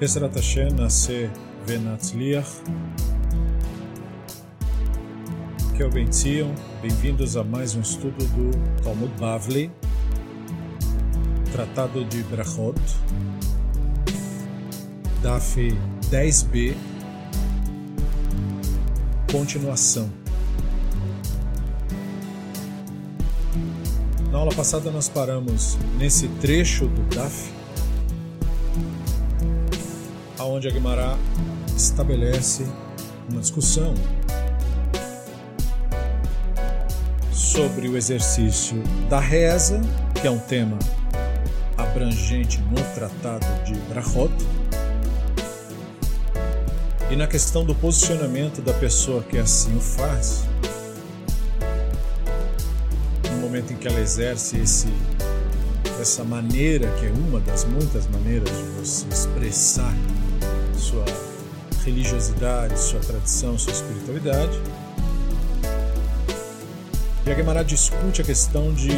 Ezrat Hashem, nascer Venatzliach. Que o benziam. Bem-vindos a mais um estudo do Talmud Bavli, Tratado de Brachot, DAF 10b, continuação. Na aula passada nós paramos nesse trecho do DAF, aonde a Guimará estabelece uma discussão sobre o exercício da reza, que é um tema abrangente no tratado de Brachot, e na questão do posicionamento da pessoa que assim o faz, no momento em que ela exerce esse, essa maneira, que é uma das muitas maneiras de você expressar sua religiosidade, sua tradição, sua espiritualidade. E a Gemara discute a questão de,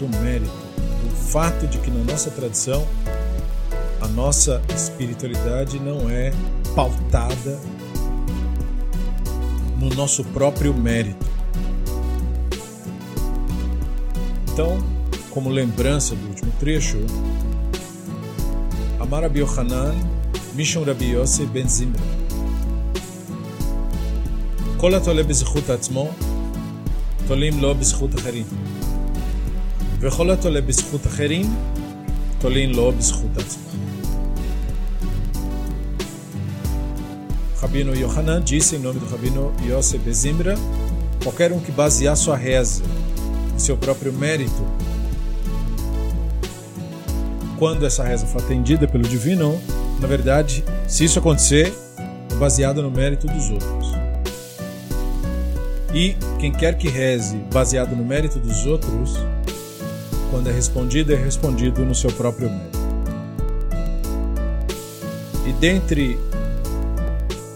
do mérito, do fato de que na nossa tradição a nossa espiritualidade não é pautada no nosso próprio mérito. Então, como lembrança do último trecho, Amar Rabbi Yohanan, Mishum Rabbi Yossi ben Zimra. כל התולה בזכות עצמו, תולים לו בזכות אחרים. וכל התולה בזכות אחרים, תולים לו בזכות עצמו. Rabino Yohanan disse em nome do Rabino Yosef Bezimbra: qualquer um que basear sua reza em seu próprio mérito, quando essa reza for atendida pelo Divino, na verdade, se isso acontecer, é baseado no mérito dos outros. E quem quer que reze baseado no mérito dos outros, quando é respondido, é respondido no seu próprio mérito. E dentre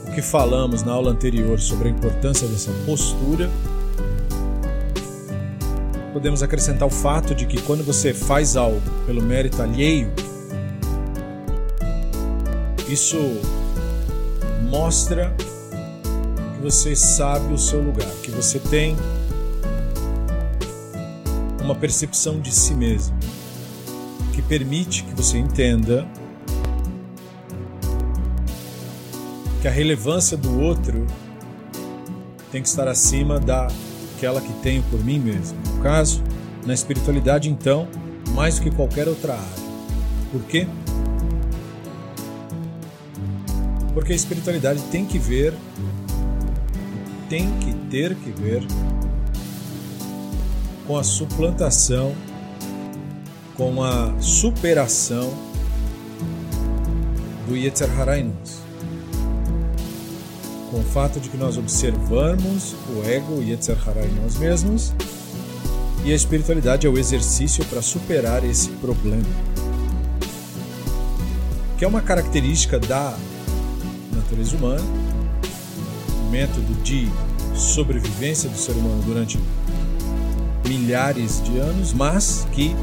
o que falamos na aula anterior sobre a importância dessa postura, podemos acrescentar o fato de que quando você faz algo pelo mérito alheio, isso mostra que você sabe o seu lugar, que você tem uma percepção de si mesmo, que permite que você entenda que a relevância do outro tem que estar acima daquela que tenho por mim mesmo. No caso, na espiritualidade, então, mais do que qualquer outra área. Por quê? Porque a espiritualidade tem que ver, tem que ter que ver com a suplantação, com a superação do Yetzer Hara em nós com o fato de que nós observamos o ego, o Yetzer Hara em nós mesmos, e a espiritualidade é o exercício para superar esse problema. Que é uma característica da natureza humana, um método de sobrevivência do ser humano durante milhares de anos, mas que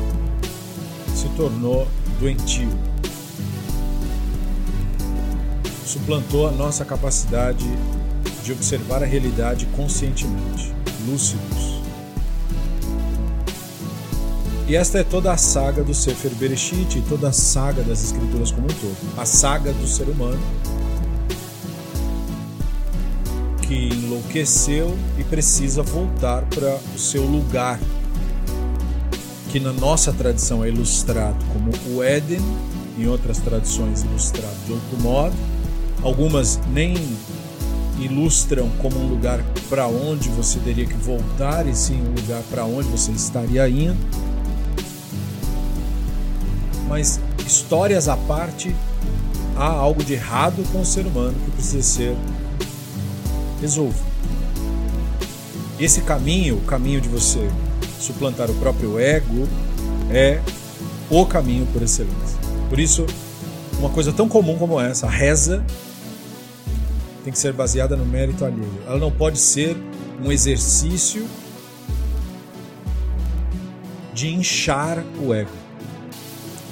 se tornou doentio suplantou a nossa capacidade de observar a realidade conscientemente, lúcidos. E esta é toda a saga do Sefer Bereshit e toda a saga das escrituras como um todo. A saga do ser humano que enlouqueceu e precisa voltar para o seu lugar, que na nossa tradição é ilustrado como o Éden, em outras tradições ilustrado de outro modo, Algumas nem ilustram como um lugar para onde você teria que voltar, e sim um lugar para onde você estaria indo. Mas histórias à parte, há algo de errado com o ser humano que precisa ser resolvido. Esse caminho, o caminho de você suplantar o próprio ego, é o caminho por excelência. Por isso, uma coisa tão comum como essa, a reza, tem que ser baseada no mérito alheio. Ela não pode ser um exercício de inchar o ego,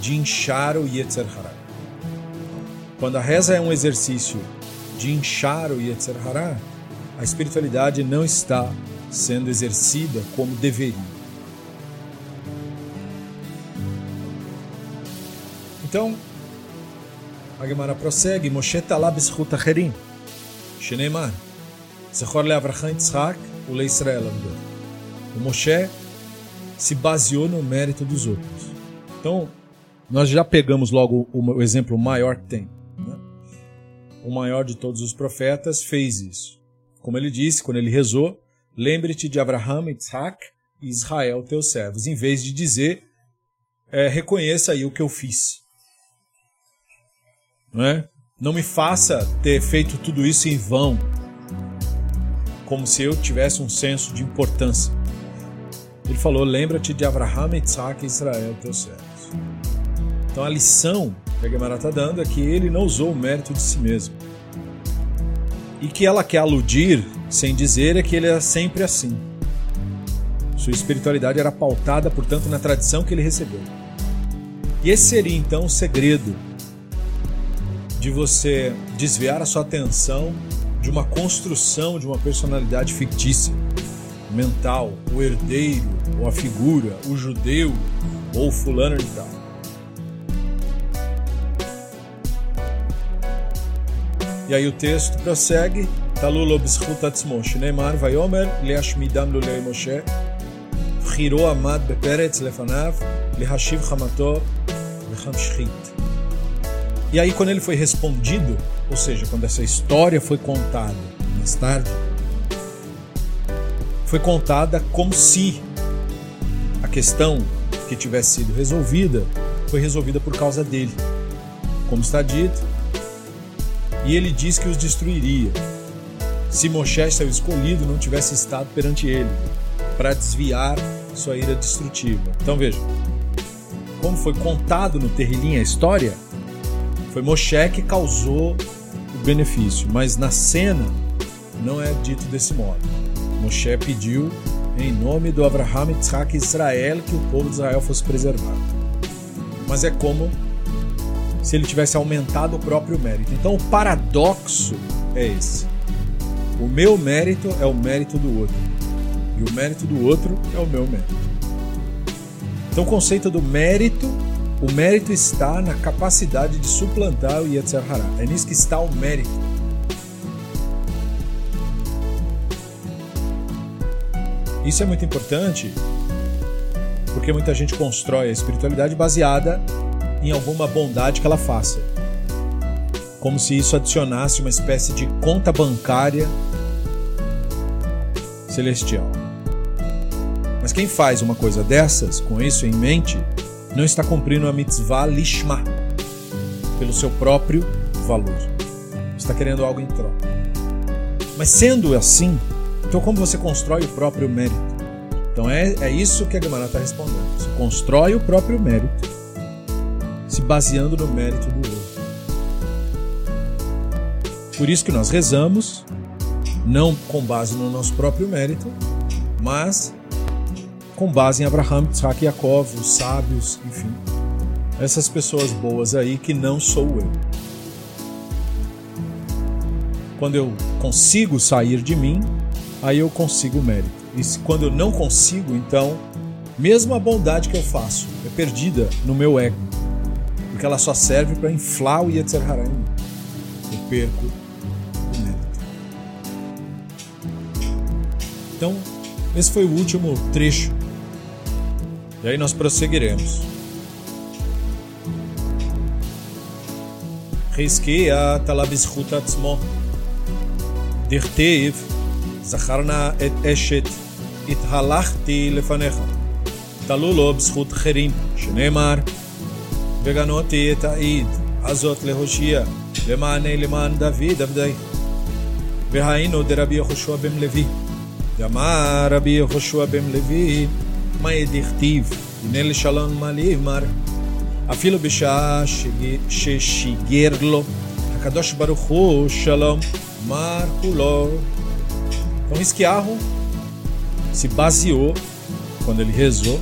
de inchar o Yetzer Hara. quando a reza é um exercício de inchar o Yetzer Hará, a espiritualidade não está sendo exercida como deveria. Então, a Gemara prossegue, Moshe talá b'zchut acherim, sheneimar, zechor le'avracham Yitzhak ule Israel O Moshe se baseou no mérito dos outros. Então, nós já pegamos logo o exemplo maior que tem. Né? O maior de todos os profetas fez isso. Como ele disse, quando ele rezou, lembre-te de Abraham, Isaac e Israel, teus servos, em vez de dizer, é, reconheça aí o que eu fiz. Não, é? não me faça ter feito tudo isso em vão, como se eu tivesse um senso de importância. Ele falou: lembra-te de Abraham, Isaac e Israel, teus servos. Então a lição que a Gemara está dando é que ele não usou o mérito de si mesmo. E que ela quer aludir, sem dizer, é que ele era sempre assim. Sua espiritualidade era pautada, portanto, na tradição que ele recebeu. E esse seria então o segredo de você desviar a sua atenção de uma construção de uma personalidade fictícia, mental, o herdeiro, ou a figura, o judeu, ou fulano de tal. E aí o texto prossegue, Talulo b'zchut atzmo, shneimar vayomer leashmidam lulei Moshe, vchiro amad beperetz lefanav, lehashiv chamato vechamshchit. E aí quando ele foi respondido, ou seja, quando essa história foi contada mais tarde, foi contada como se a questão que tivesse sido resolvida foi resolvida por causa dele. Como está dito, e ele diz que os destruiria, se Moshe, seu escolhido, não tivesse estado perante ele, para desviar sua ira destrutiva. Então veja, como foi contado no Terrilim a história, foi Moshe que causou o benefício, mas na cena não é dito desse modo. Moshe pediu em nome do Abraham, Isaac e Israel que o povo de Israel fosse preservado. Mas é como se ele tivesse aumentado o próprio mérito. Então o paradoxo é esse. O meu mérito é o mérito do outro. E o mérito do outro é o meu mérito. Então o conceito do mérito, o mérito está na capacidade de suplantar o Yetzer. É nisso que está o mérito. Isso é muito importante porque muita gente constrói a espiritualidade baseada em alguma bondade que ela faça. Como se isso adicionasse uma espécie de conta bancária celestial. Mas quem faz uma coisa dessas, com isso em mente, não está cumprindo a mitzvah lishma, pelo seu próprio valor. Está querendo algo em troca. Mas sendo assim, então como você constrói o próprio mérito? Então é, é isso que a Gemara está respondendo. Você constrói o próprio mérito se baseando no mérito do outro. Por isso que nós rezamos, não com base no nosso próprio mérito, mas com base em Abraham, Isaac e Yaakov, os sábios, enfim. Essas pessoas boas aí que não sou eu. Quando eu consigo sair de mim, aí eu consigo o mérito. E quando eu não consigo, então, mesmo a bondade que eu faço é perdida no meu ego porque ela só serve para inflar o Yetzer Hará Eu perco o mérito. Então, esse foi o último trecho. E aí nós prosseguiremos. חזקיה תלה בזכות עצמו. דכתיב, זכרנה את אשת, התהלכתי לפניך. תלו לו בזכות אחרים, שנאמר, וגנותי את העיד הזאת להושיע, למעני למען דוד עבדי. והיינו דרבי יהושע בן לוי. דאמר רבי יהושע בן לוי, מה דכתיב, הנה לשלום מעליב מר. אפילו בשעה ששיגר לו הקדוש ברוך הוא שלום, mar כולו. Então Esquiarro se baseou, quando ele rezou,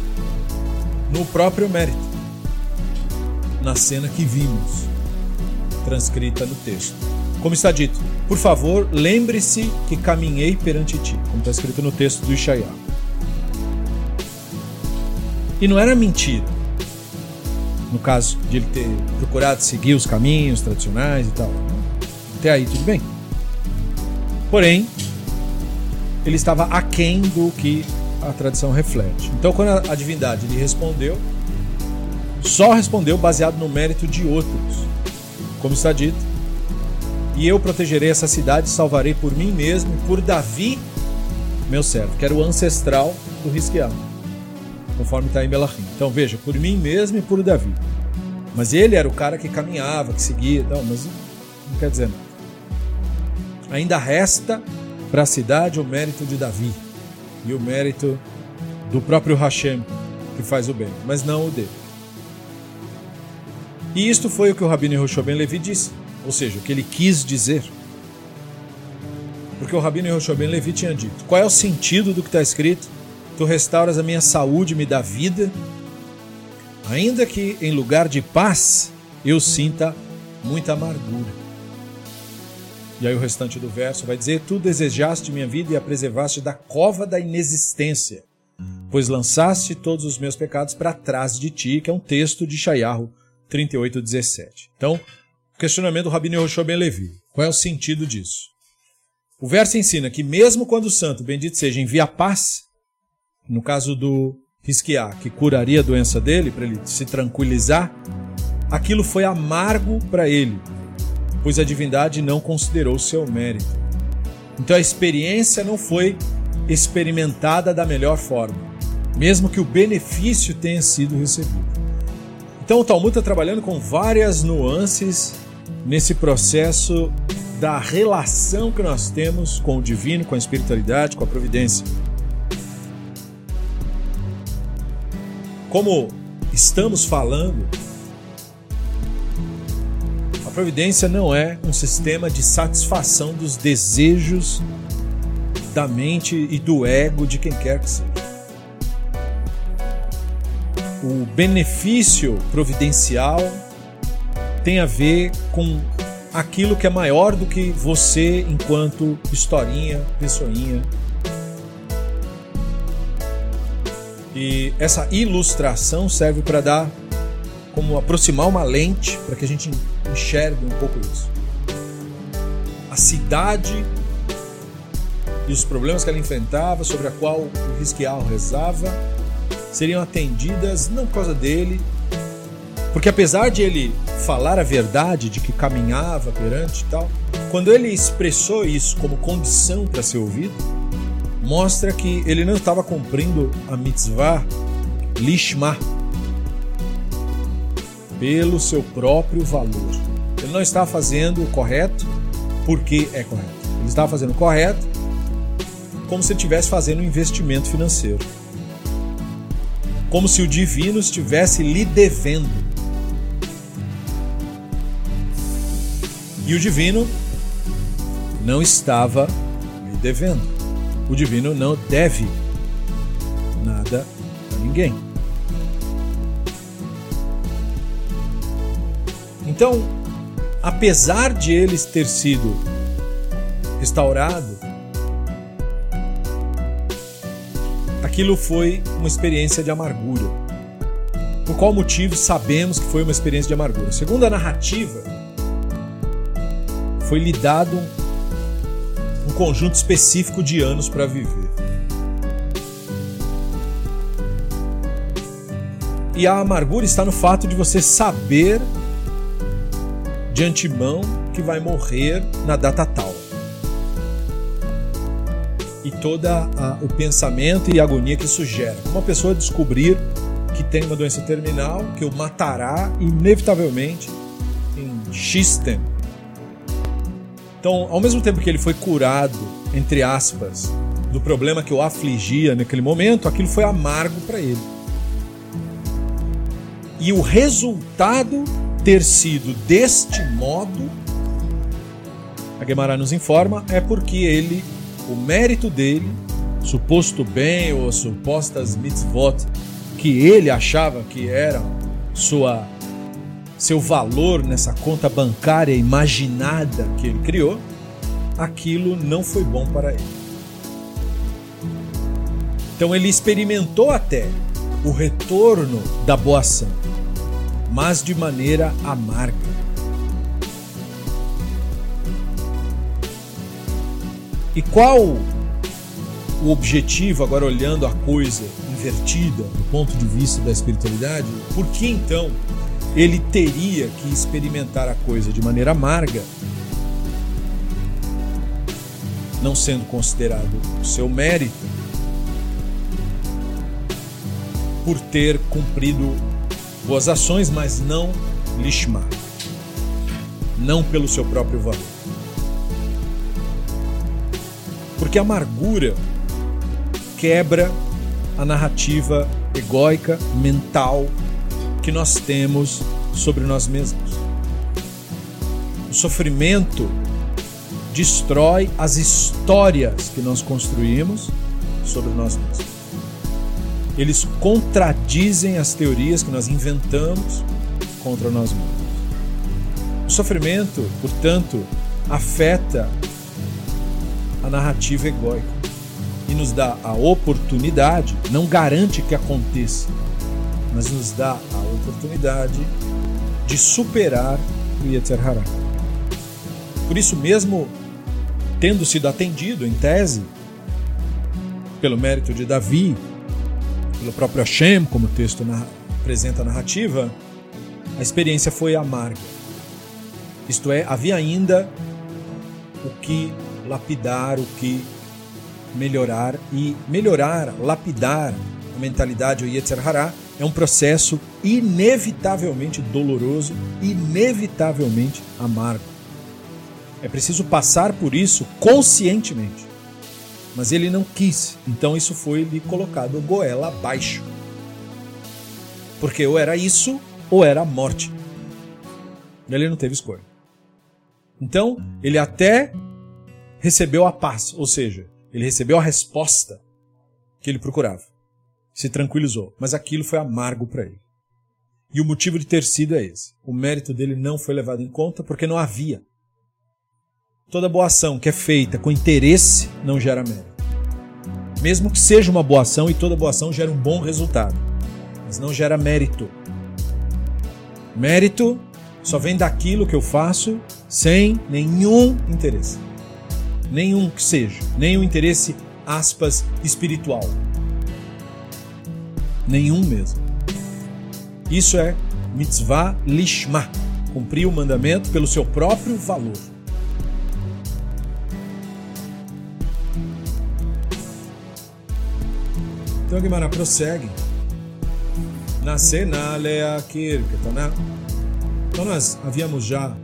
no próprio mérito na cena que vimos. transcrita no texto. Como está dito, por favor, lembre-se que caminhei perante ti, como está escrito no texto do Ishaiah. E não era mentira. No caso de ele ter procurado seguir os caminhos tradicionais e tal. Até aí tudo bem. Porém, ele estava aquém do que a tradição reflete. Então, quando a divindade lhe respondeu, só respondeu baseado no mérito de outros. Como está dito, e eu protegerei essa cidade, salvarei por mim mesmo e por Davi, meu servo, que era o ancestral do Risquiá, conforme está em Belahim. Então veja, por mim mesmo e por Davi. Mas ele era o cara que caminhava, que seguia, não, mas não quer dizer nada. Ainda resta para a cidade o mérito de Davi e o mérito do próprio Hashem, que faz o bem, mas não o dele. E isto foi o que o Rabino Yehoshua Ben Levi disse, ou seja, o que ele quis dizer. Porque o Rabino Yehoshua Ben Levi tinha dito: qual é o sentido do que está escrito? Tu restauras a minha saúde, me dá vida, ainda que em lugar de paz eu sinta muita amargura. E aí o restante do verso vai dizer: Tu desejaste minha vida e a preservaste da cova da inexistência, pois lançaste todos os meus pecados para trás de ti, que é um texto de Shayahu 38:17. Então, questionamento do Rabino Yehoshua Ben Levi. Qual é o sentido disso? O verso ensina que mesmo quando o santo, bendito seja, envia paz, no caso do Risquiá, que curaria a doença dele, para ele se tranquilizar, aquilo foi amargo para ele, pois a divindade não considerou seu mérito. Então a experiência não foi experimentada da melhor forma, mesmo que o benefício tenha sido recebido. Então o Talmud está trabalhando com várias nuances nesse processo da relação que nós temos com o divino, com a espiritualidade, com a providência. Como estamos falando, a providência não é um sistema de satisfação dos desejos da mente e do ego de quem quer que seja. O benefício providencial tem a ver com aquilo que é maior do que você enquanto historinha, pessoinha. E essa ilustração serve para dar como aproximar uma lente para que a gente enxergue um pouco isso. A cidade e os problemas que ela enfrentava, sobre a qual o Risquial rezava, seriam atendidas não por causa dele, porque apesar de ele falar a verdade de que caminhava perante e tal, quando ele expressou isso como condição para ser ouvido, mostra que ele não estava cumprindo a mitzvah lishma pelo seu próprio valor. Ele não estava fazendo o correto porque é correto. Ele estava fazendo o correto como se estivesse fazendo um investimento financeiro. Como se o divino estivesse lhe devendo E o divino não estava lhe devendo. O divino não deve nada a ninguém. Então, apesar de eles ter sido restaurado, aquilo foi uma experiência de amargura. Por qual motivo sabemos que foi uma experiência de amargura? Segundo a narrativa, foi lhe dado um conjunto específico de anos para viver. E a amargura está no fato de você saber de antemão que vai morrer na data tal. Todo o pensamento e a agonia que isso gera. Uma pessoa descobrir que tem uma doença terminal que o matará inevitavelmente em X tempo. Então, ao mesmo tempo que ele foi curado, entre aspas, do problema que o afligia naquele momento, aquilo foi amargo para ele. E o resultado ter sido deste modo, a Gemara nos informa, é porque ele, o mérito dele, suposto bem ou supostas mitzvot que ele achava que eram sua seu valor nessa conta bancária imaginada que ele criou, aquilo não foi bom para ele. Então ele experimentou até o retorno da boa ação, mas de maneira amarga. E qual o objetivo, agora olhando a coisa invertida do ponto de vista da espiritualidade? Por que então ele teria que experimentar a coisa de maneira amarga, não sendo considerado o seu mérito, por ter cumprido boas ações, mas não lishma, não pelo seu próprio valor. Porque a amargura quebra a narrativa egóica, mental que nós temos sobre nós mesmos. O sofrimento destrói as histórias que nós construímos sobre nós mesmos eles contradizem as teorias que nós inventamos contra nós mesmos. O sofrimento, portanto, afeta a narrativa egóica e nos dá a oportunidade, não garante que aconteça, mas nos dá a oportunidade de superar o Yetzer Hará. Por isso mesmo, tendo sido atendido em tese pelo mérito de Davi, pelo próprio Hashem, como o texto na, apresenta a narrativa, a experiência foi amarga. Isto é, havia ainda o que lapidar, o que melhorar e melhorar, lapidar a mentalidade o Yetzer Hará é um processo inevitavelmente doloroso, inevitavelmente amargo. É preciso passar por isso conscientemente. Mas ele não quis, então isso foi lhe colocado goela abaixo. Porque ou era isso ou era a morte. Ele não teve escolha. Então, ele até recebeu a paz, ou seja, ele recebeu a resposta que ele procurava. Se tranquilizou, mas aquilo foi amargo para ele. E o motivo de ter sido é esse. O mérito dele não foi levado em conta porque não havia. Toda boa ação que é feita com interesse não gera mérito. Mesmo que seja uma boa ação e toda boa ação gera um bom resultado, mas não gera mérito. Mérito só vem daquilo que eu faço sem nenhum interesse. Nenhum que seja, nenhum interesse, aspas, espiritual. Nenhum mesmo. Isso é mitzvah lishma, cumprir o mandamento pelo seu próprio valor. Então Guimara prossegue. Nascer na Leakir, Então nós havíamos já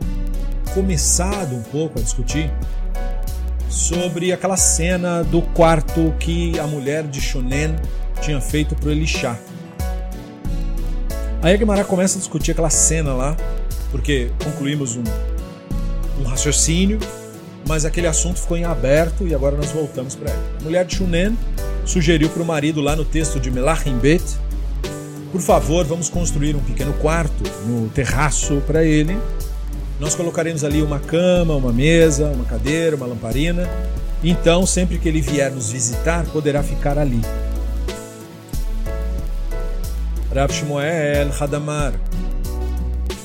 começado um pouco a discutir sobre aquela cena do quarto que a mulher de Shunen tinha feito para Elixá. Aí a Guimara começa a discutir aquela cena lá, porque concluímos um, um raciocínio, mas aquele assunto ficou em aberto e agora nós voltamos para ele. A mulher de Shunen sugeriu para o marido lá no texto de Melachim Bet, por favor, vamos construir um pequeno quarto no terraço para ele. Nós colocaremos ali uma cama, uma mesa, uma cadeira, uma lamparina. Então, sempre que ele vier nos visitar, poderá ficar ali. Rav Shmuel Hadamar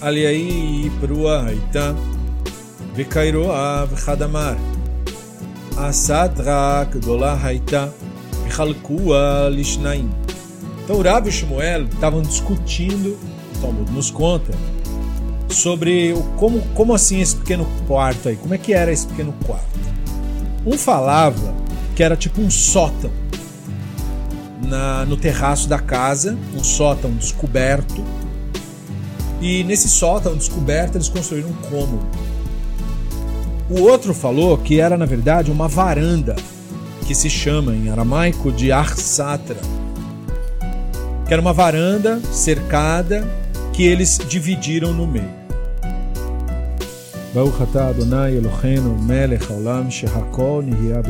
Aliai Prua Haita Vikairoa Hadamar Asad Gdola Haita Halkua Lishnaim. Então Urav e Shmuel estavam discutindo, o Talmud nos conta, sobre o, como, como assim esse pequeno quarto aí, como é que era esse pequeno quarto. Um falava que era tipo um sótão na, no terraço da casa, um sótão descoberto, e nesse sótão descoberto eles construíram um cômodo. O outro falou que era na verdade uma varanda que se chama em aramaico de Arsatra, que era uma varanda cercada que eles dividiram no meio. Baruch Adonai Eloheinu melech haolam shehakol nihya.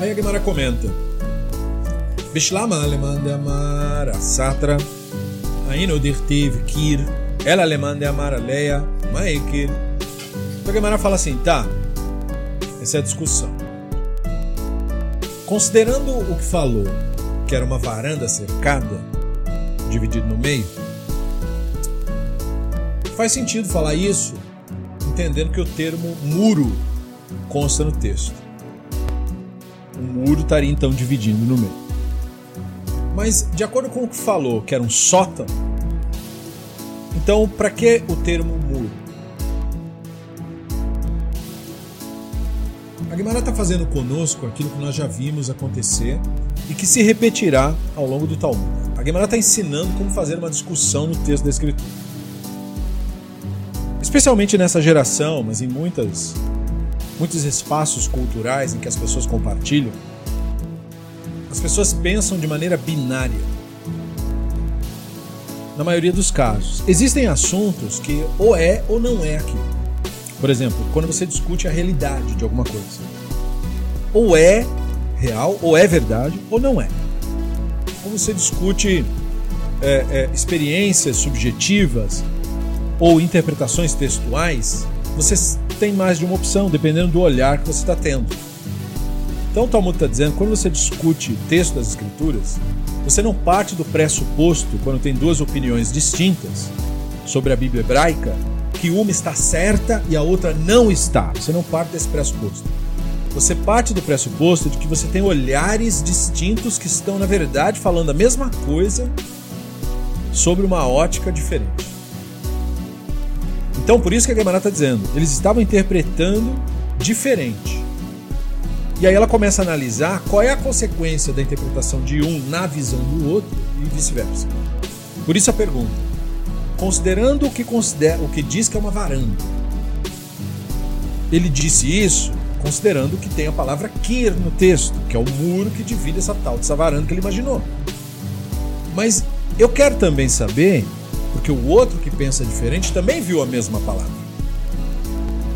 Aí a Gemara comenta. Bishlama amar dirtiv Kir, ela amar. Então a Gemara fala assim, tá, essa é a discussão. Considerando o que falou, que era uma varanda cercada, dividida no meio, faz sentido falar isso, entendendo que o termo muro consta no texto. O muro estaria então dividindo no meio. Mas, de acordo com o que falou, que era um sótão, então para que o termo muro? Guimarães está fazendo conosco aquilo que nós já vimos acontecer e que se repetirá ao longo do Talmud. A Guimarães está ensinando como fazer uma discussão no texto da Escritura. Especialmente nessa geração, mas em muitas, muitos espaços culturais em que as pessoas compartilham, as pessoas pensam de maneira binária. Na maioria dos casos. Existem assuntos que ou é ou não é aquilo. Por exemplo, quando você discute a realidade de alguma coisa. Ou é real, ou é verdade, ou não é. Quando você discute é, é, experiências subjetivas ou interpretações textuais, você tem mais de uma opção, dependendo do olhar que você está tendo. Então o Talmud está dizendo, quando você discute texto das escrituras, você não parte do pressuposto, quando tem duas opiniões distintas sobre a Bíblia hebraica, que uma está certa e a outra não está. Você não parte desse pressuposto. Você parte do pressuposto de que você tem olhares distintos que estão, na verdade, falando a mesma coisa sobre uma ótica diferente. Então, por isso que a Gemara está dizendo, eles estavam interpretando diferente. E aí ela começa a analisar qual é a consequência da interpretação de um na visão do outro e vice-versa. Por isso a pergunta: considerando o que considera, o que diz que é uma varanda, ele disse isso considerando que tem a palavra kir no texto, que é o muro que divide essa tal dessa varanda que ele imaginou. Mas eu quero também saber, porque o outro que pensa diferente também viu a mesma palavra.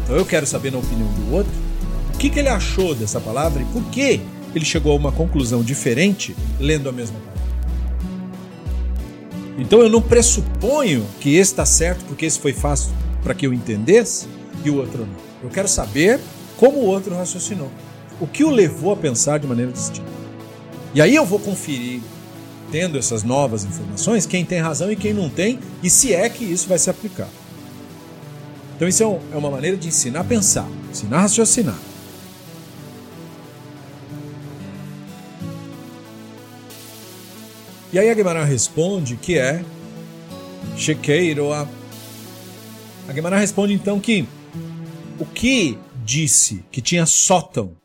Então eu quero saber na opinião do outro que, que ele achou dessa palavra e por que ele chegou a uma conclusão diferente lendo a mesma palavra. Então eu não pressuponho que esse está certo porque esse foi fácil para que eu entendesse e o outro não. Eu quero saber como o outro raciocinou. O que o levou a pensar de maneira distinta. E aí eu vou conferir, tendo essas novas informações, quem tem razão e quem não tem, e se é que isso vai se aplicar. Então isso é, é uma maneira de ensinar a pensar, ensinar a raciocinar. E aí a Guimarães responde que é Shequeiroa. A Guimarães responde então que o que disse que tinha sótão,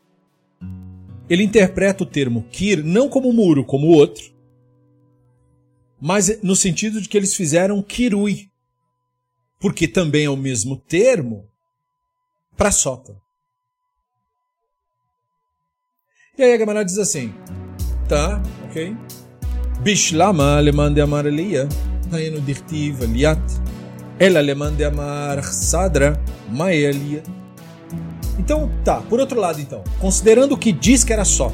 ele interpreta o termo kir não como muro, como outro, mas no sentido de que eles fizeram kirui, porque também é o mesmo termo para sótão. E aí a Gamara diz assim, tá, ok, Bishlama, alemã de amar Elia, Taino tá Dirtiv, Eliat, El alemã de amar Sadra, Maelia. Então, tá, por outro lado, então, considerando o que diz que era só,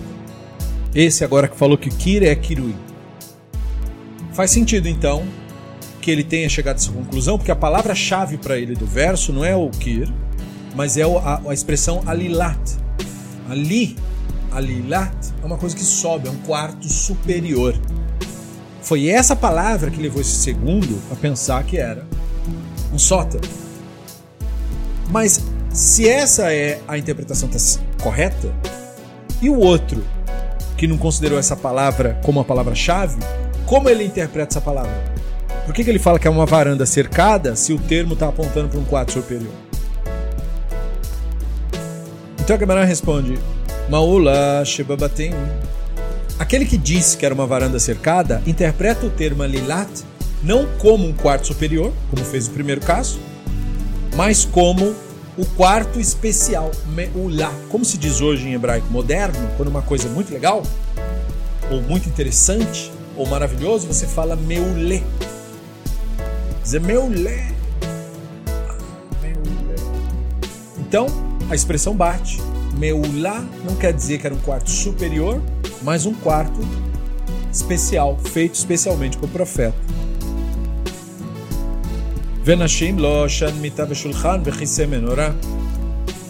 esse agora que falou que Kira é Kirui, faz sentido então que ele tenha chegado a essa conclusão, porque a palavra-chave para ele do verso não é o Kir, mas é a, a expressão Alilat. Ali, Alilat é uma coisa que sobe, é um quarto superior. Foi essa palavra que levou esse segundo a pensar que era um sótão. Mas se essa é a interpretação tá correta, e o outro que não considerou essa palavra como a palavra-chave, como ele interpreta essa palavra? Por que, que ele fala que é uma varanda cercada se o termo está apontando para um quarto superior? Então a Gemara responde: Maula Shebabatem Aquele que disse que era uma varanda cercada interpreta o termo lilat não como um quarto superior, como fez o primeiro caso, mas como o quarto especial, meulá. Como se diz hoje em hebraico moderno, quando uma coisa é muito legal, ou muito interessante, ou maravilhoso, você fala meulé. Dizer meulé. meulé. Então, a expressão bate. Meulá não quer dizer que era um quarto superior, mais um quarto especial, feito especialmente para o profeta.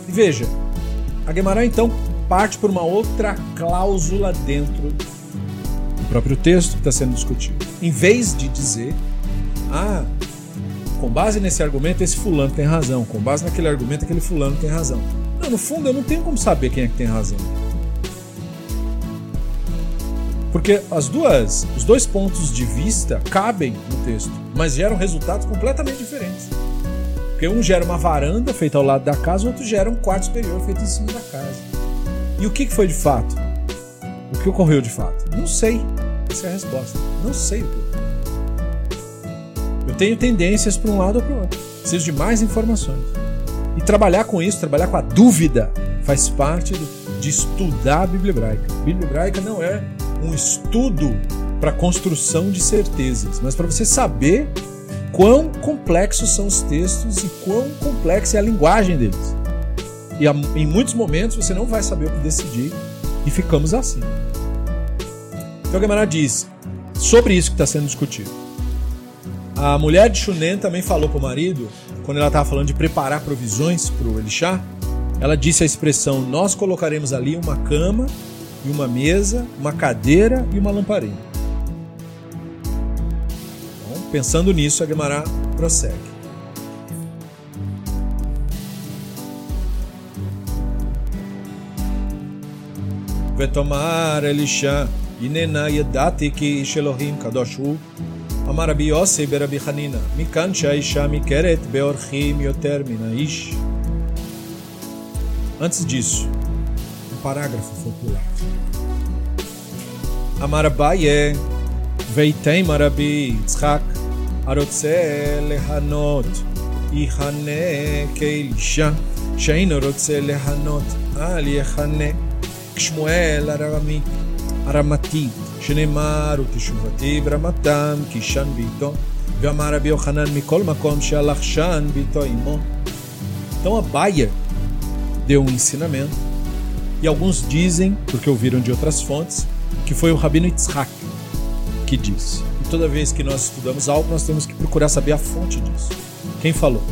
E veja, a Gemara então parte por uma outra cláusula dentro do próprio texto que está sendo discutido. Em vez de dizer, ah, com base nesse argumento esse fulano tem razão, com base naquele argumento aquele fulano tem razão. Não, no fundo eu não tenho como saber quem é que tem razão. Porque as duas, os dois pontos de vista cabem no texto, mas geram resultados completamente diferentes. Porque um gera uma varanda feita ao lado da casa, o outro gera um quarto superior feito em cima da casa. E o que foi de fato? O que ocorreu de fato? Não sei. Essa é a resposta. Não sei o que. Eu tenho tendências para um lado ou para o outro. Preciso de mais informações. E trabalhar com isso, trabalhar com a dúvida, faz parte do, de estudar a Bíblia Hebraica. A Bíblia Hebraica não é um estudo para construção de certezas, mas para você saber quão complexos são os textos e quão complexa é a linguagem deles. E em muitos momentos você não vai saber o que decidir e ficamos assim. Então a Gemara diz sobre isso que está sendo discutido. A mulher de Shunen também falou para o marido, quando ela estava falando de preparar provisões para o Elixá, ela disse a expressão: Nós colocaremos ali uma cama e uma mesa, uma cadeira e uma lamparina. Então, pensando nisso, a Gemara prossegue. ותאמר אלישע, הננה ידעתי כי איש אלוהים קדוש הוא. אמר רבי יוסי ברבי חנינא, מכאן שהאישה מכרת באורחים יותר מן האיש. Antes disso, um parágrafo foi pulado. אמר אביי, ויתם רבי יצחק, הרוצה להנות, יכנה כאלישע, שאינו רוצה להנות, אל יכנה. כשמואל הרמי, הרמתי, שנאמר ותשובתי ברמתם כי שן ביתו, ואמר רבי יוחנן מכל מקום שהלך שן ביתו עמו. Então a Baia deu um ensinamento, e alguns dizem, porque ouviram de outras fontes, que foi o Rabino Yitzhak que disse. E toda vez que nós estudamos algo, nós temos que procurar saber a fonte disso. Quem falou?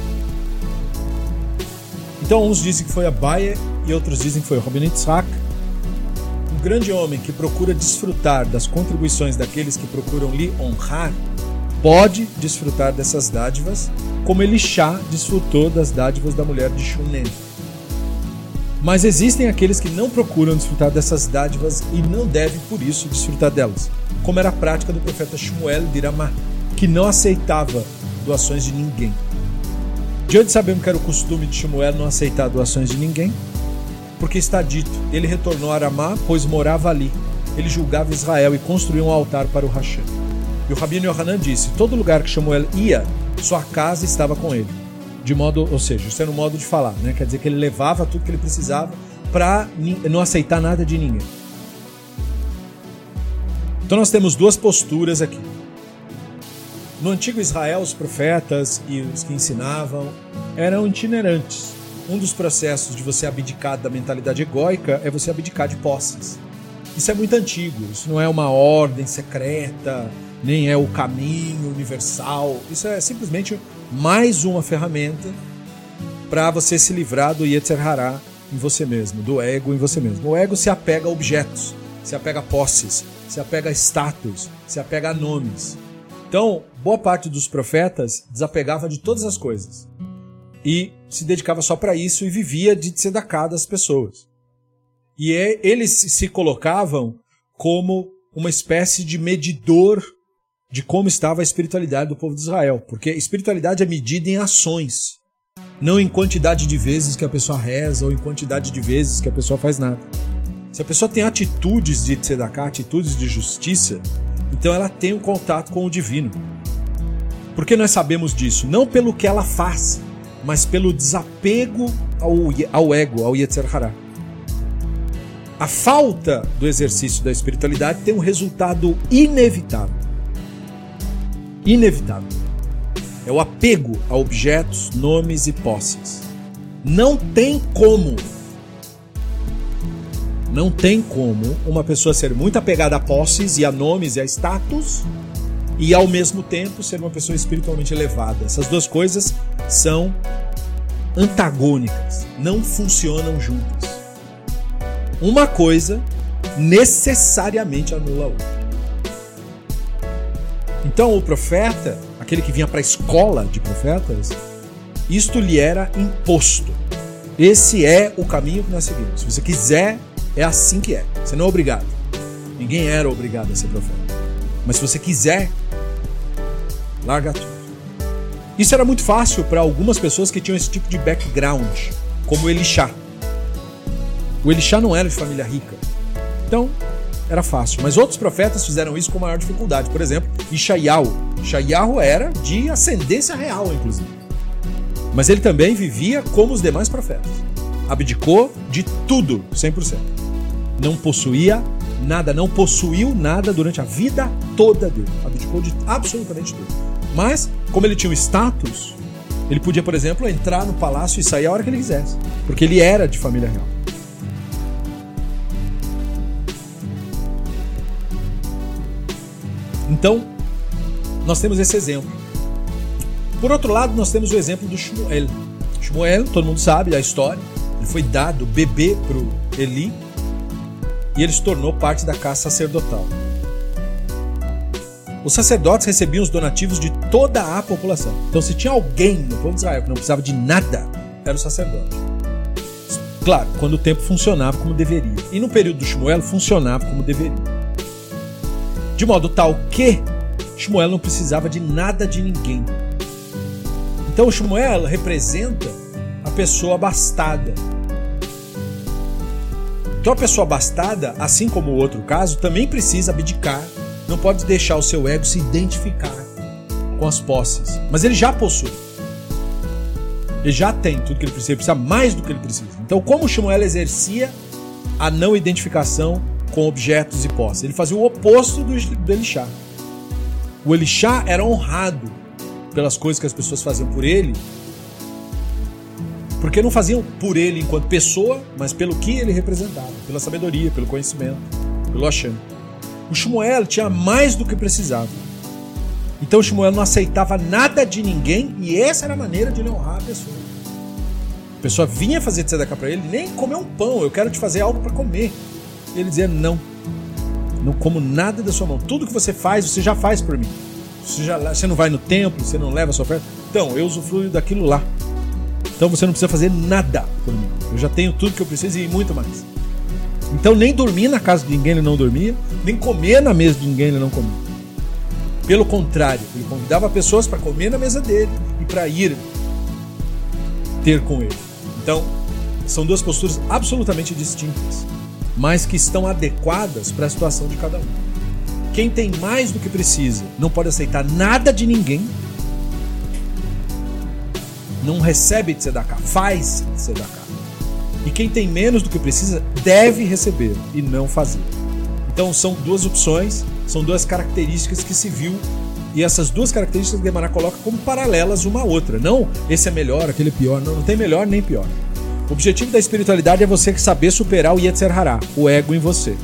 Então, uns dizem que foi a Baia e outros dizem que foi o Rabino Yitzhak. Grande homem que procura desfrutar das contribuições daqueles que procuram lhe honrar, pode desfrutar dessas dádivas, como Elixá desfrutou das dádivas da mulher de Shunem. Mas existem aqueles que não procuram desfrutar dessas dádivas e não devem, por isso, desfrutar delas, como era a prática do profeta Shmuel de Ramá, que não aceitava doações de ninguém. De onde sabemos que era o costume de Shmuel não aceitar doações de ninguém? Porque está dito, ele retornou a Ramá, pois morava ali. Ele julgava Israel e construiu um altar para o Hashem. E o Rabino Yohanan disse: todo lugar que Shmuel ia, sua casa estava com ele de modo, ou seja, isso era um modo de falar, né? Quer dizer que ele levava tudo que ele precisava para não aceitar nada de ninguém. Então nós temos duas posturas aqui. No antigo Israel, os profetas e os que ensinavam eram itinerantes. Um dos processos de você abdicar da mentalidade egóica é você abdicar de posses. Isso é muito antigo, isso não é uma ordem secreta, nem é o caminho universal. Isso é simplesmente mais uma ferramenta para você se livrar do Yetzer Hará em você mesmo, do ego em você mesmo. O ego se apega a objetos, se apega a posses, se apega a status, se apega a nomes. Então, boa parte dos profetas desapegava de todas as coisas e se dedicava só para isso e vivia de tzedakah das pessoas. E é, eles se colocavam como uma espécie de medidor de como estava a espiritualidade do povo de Israel, porque espiritualidade é medida em ações, não em quantidade de vezes que a pessoa reza ou em quantidade de vezes que a pessoa faz nada. Se a pessoa tem atitudes de tzedakah, atitudes de justiça, então ela tem um contato com o divino. Por que nós sabemos disso? Não pelo que ela faz, mas pelo desapego ao, ao ego, ao Yetzer Hará. A falta do exercício da espiritualidade tem um resultado inevitável inevitável. É o apego a objetos, nomes e posses. Não tem como Não tem como uma pessoa ser muito apegada a posses e a nomes e a status e ao mesmo tempo ser uma pessoa espiritualmente elevada. Essas duas coisas são antagônicas, não funcionam juntas. Uma coisa necessariamente anula a outra. Então o profeta, aquele que vinha para a escola de profetas, isto lhe era imposto. Esse é o caminho que nós seguimos. Se você quiser, é assim que é. Você não é obrigado. Ninguém era obrigado a ser profeta. Mas se você quiser, larga tudo. Isso era muito fácil para algumas pessoas que tinham esse tipo de background, como Elixá. O Elixá não era de família rica. Então, era fácil. Mas outros profetas fizeram isso com maior dificuldade. Por exemplo, Ishaiyahu. Ishaiyahu era de ascendência real, inclusive. Mas ele também vivia como os demais profetas. Abdicou de tudo, 100%. Não possuía nada, não possuiu nada durante a vida toda dele. Abdicou de absolutamente tudo. Mas, como ele tinha um status, ele podia, por exemplo, entrar no palácio e sair a hora que ele quisesse. Porque ele era de família real. Então, nós temos esse exemplo. Por outro lado, nós temos o exemplo do Shmuel. Shmuel, todo mundo sabe a história, ele foi dado bebê para Eli e ele se tornou parte da casa sacerdotal. Os sacerdotes recebiam os donativos de toda a população. Então, se tinha alguém no povo de Israel que não precisava de nada, era o sacerdote. Claro, quando o tempo funcionava como deveria. E no período do Shmuel funcionava como deveria. De modo tal que Shmuel não precisava de nada de ninguém. Então Shmuel representa a pessoa abastada. Então a pessoa abastada, assim como o outro caso, também precisa abdicar, não pode deixar o seu ego se identificar com as posses. Mas ele já possui. Ele já tem tudo que ele precisa, ele precisa mais do que ele precisa. Então, como Shmuel exercia a não identificação com objetos e posses. Ele fazia o oposto do, Elixá. O Elixá era honrado pelas coisas que as pessoas faziam por ele, porque não faziam por ele enquanto pessoa, mas pelo que ele representava, pela sabedoria, pelo conhecimento, pelo Hashem. O Shmuel tinha mais do que precisava. Então o Shmuel não aceitava nada de ninguém e essa era a maneira de ele honrar a pessoa. A pessoa vinha fazer tzedakah para ele, nem comer um pão, eu quero te fazer algo para comer. Ele dizia: Não, não como nada da sua mão. Tudo que você faz, você já faz por mim. Você, já, você não vai no templo, você não leva a sua oferta. Então, eu usufruo daquilo lá. Então você não precisa fazer nada por mim. Eu já tenho tudo que eu preciso e muito mais. Então, nem dormir na casa de ninguém ele não dormia, nem comer na mesa de ninguém ele não comia. Pelo contrário, ele convidava pessoas para comer na mesa dele e para ir ter com ele. Então, são duas posturas absolutamente distintas mas que estão adequadas para a situação de cada um. Quem tem mais do que precisa não pode aceitar nada de ninguém, não recebe de tzedakah, faz tzedakah. E quem tem menos do que precisa deve receber e não fazer. Então são duas opções, são duas características que se viu e essas duas características que Guimarães coloca como paralelas uma à outra. Não esse é melhor, aquele é pior, não, não tem melhor nem pior. O objetivo da espiritualidade é você saber superar o Yetzer Hará, o ego em você.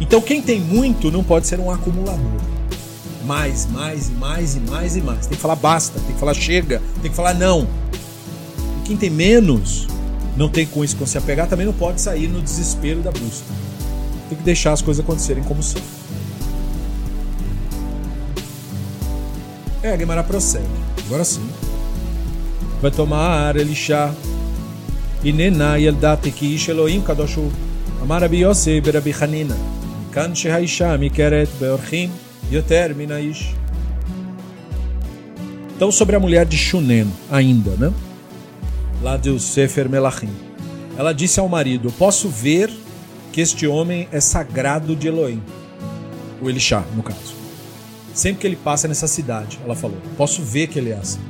Então quem tem muito não pode ser um acumulador. Mais, mais e mais e mais e mais. Tem que falar basta, tem que falar chega, tem que falar não. E quem tem menos, não tem com isso com se apegar, também não pode sair no desespero da busca. Tem que deixar as coisas acontecerem como são. É, Guimarães prossegue. Agora sim. Vai tomar Elixá. E Nená e Eldate que Ish Elohim Kadoshu. Amarabi Yosei Berabi Hanina. Kan Shehaisha Mikeret Beorchim Yoter Minaish. Então, sobre a mulher de Shunem, ainda, né? Do Sefer Melachim. Ela disse ao marido: Posso ver que este homem é sagrado de Elohim. O Elixá, no caso. Sempre que ele passa nessa cidade, ela falou: Posso ver que ele é assim.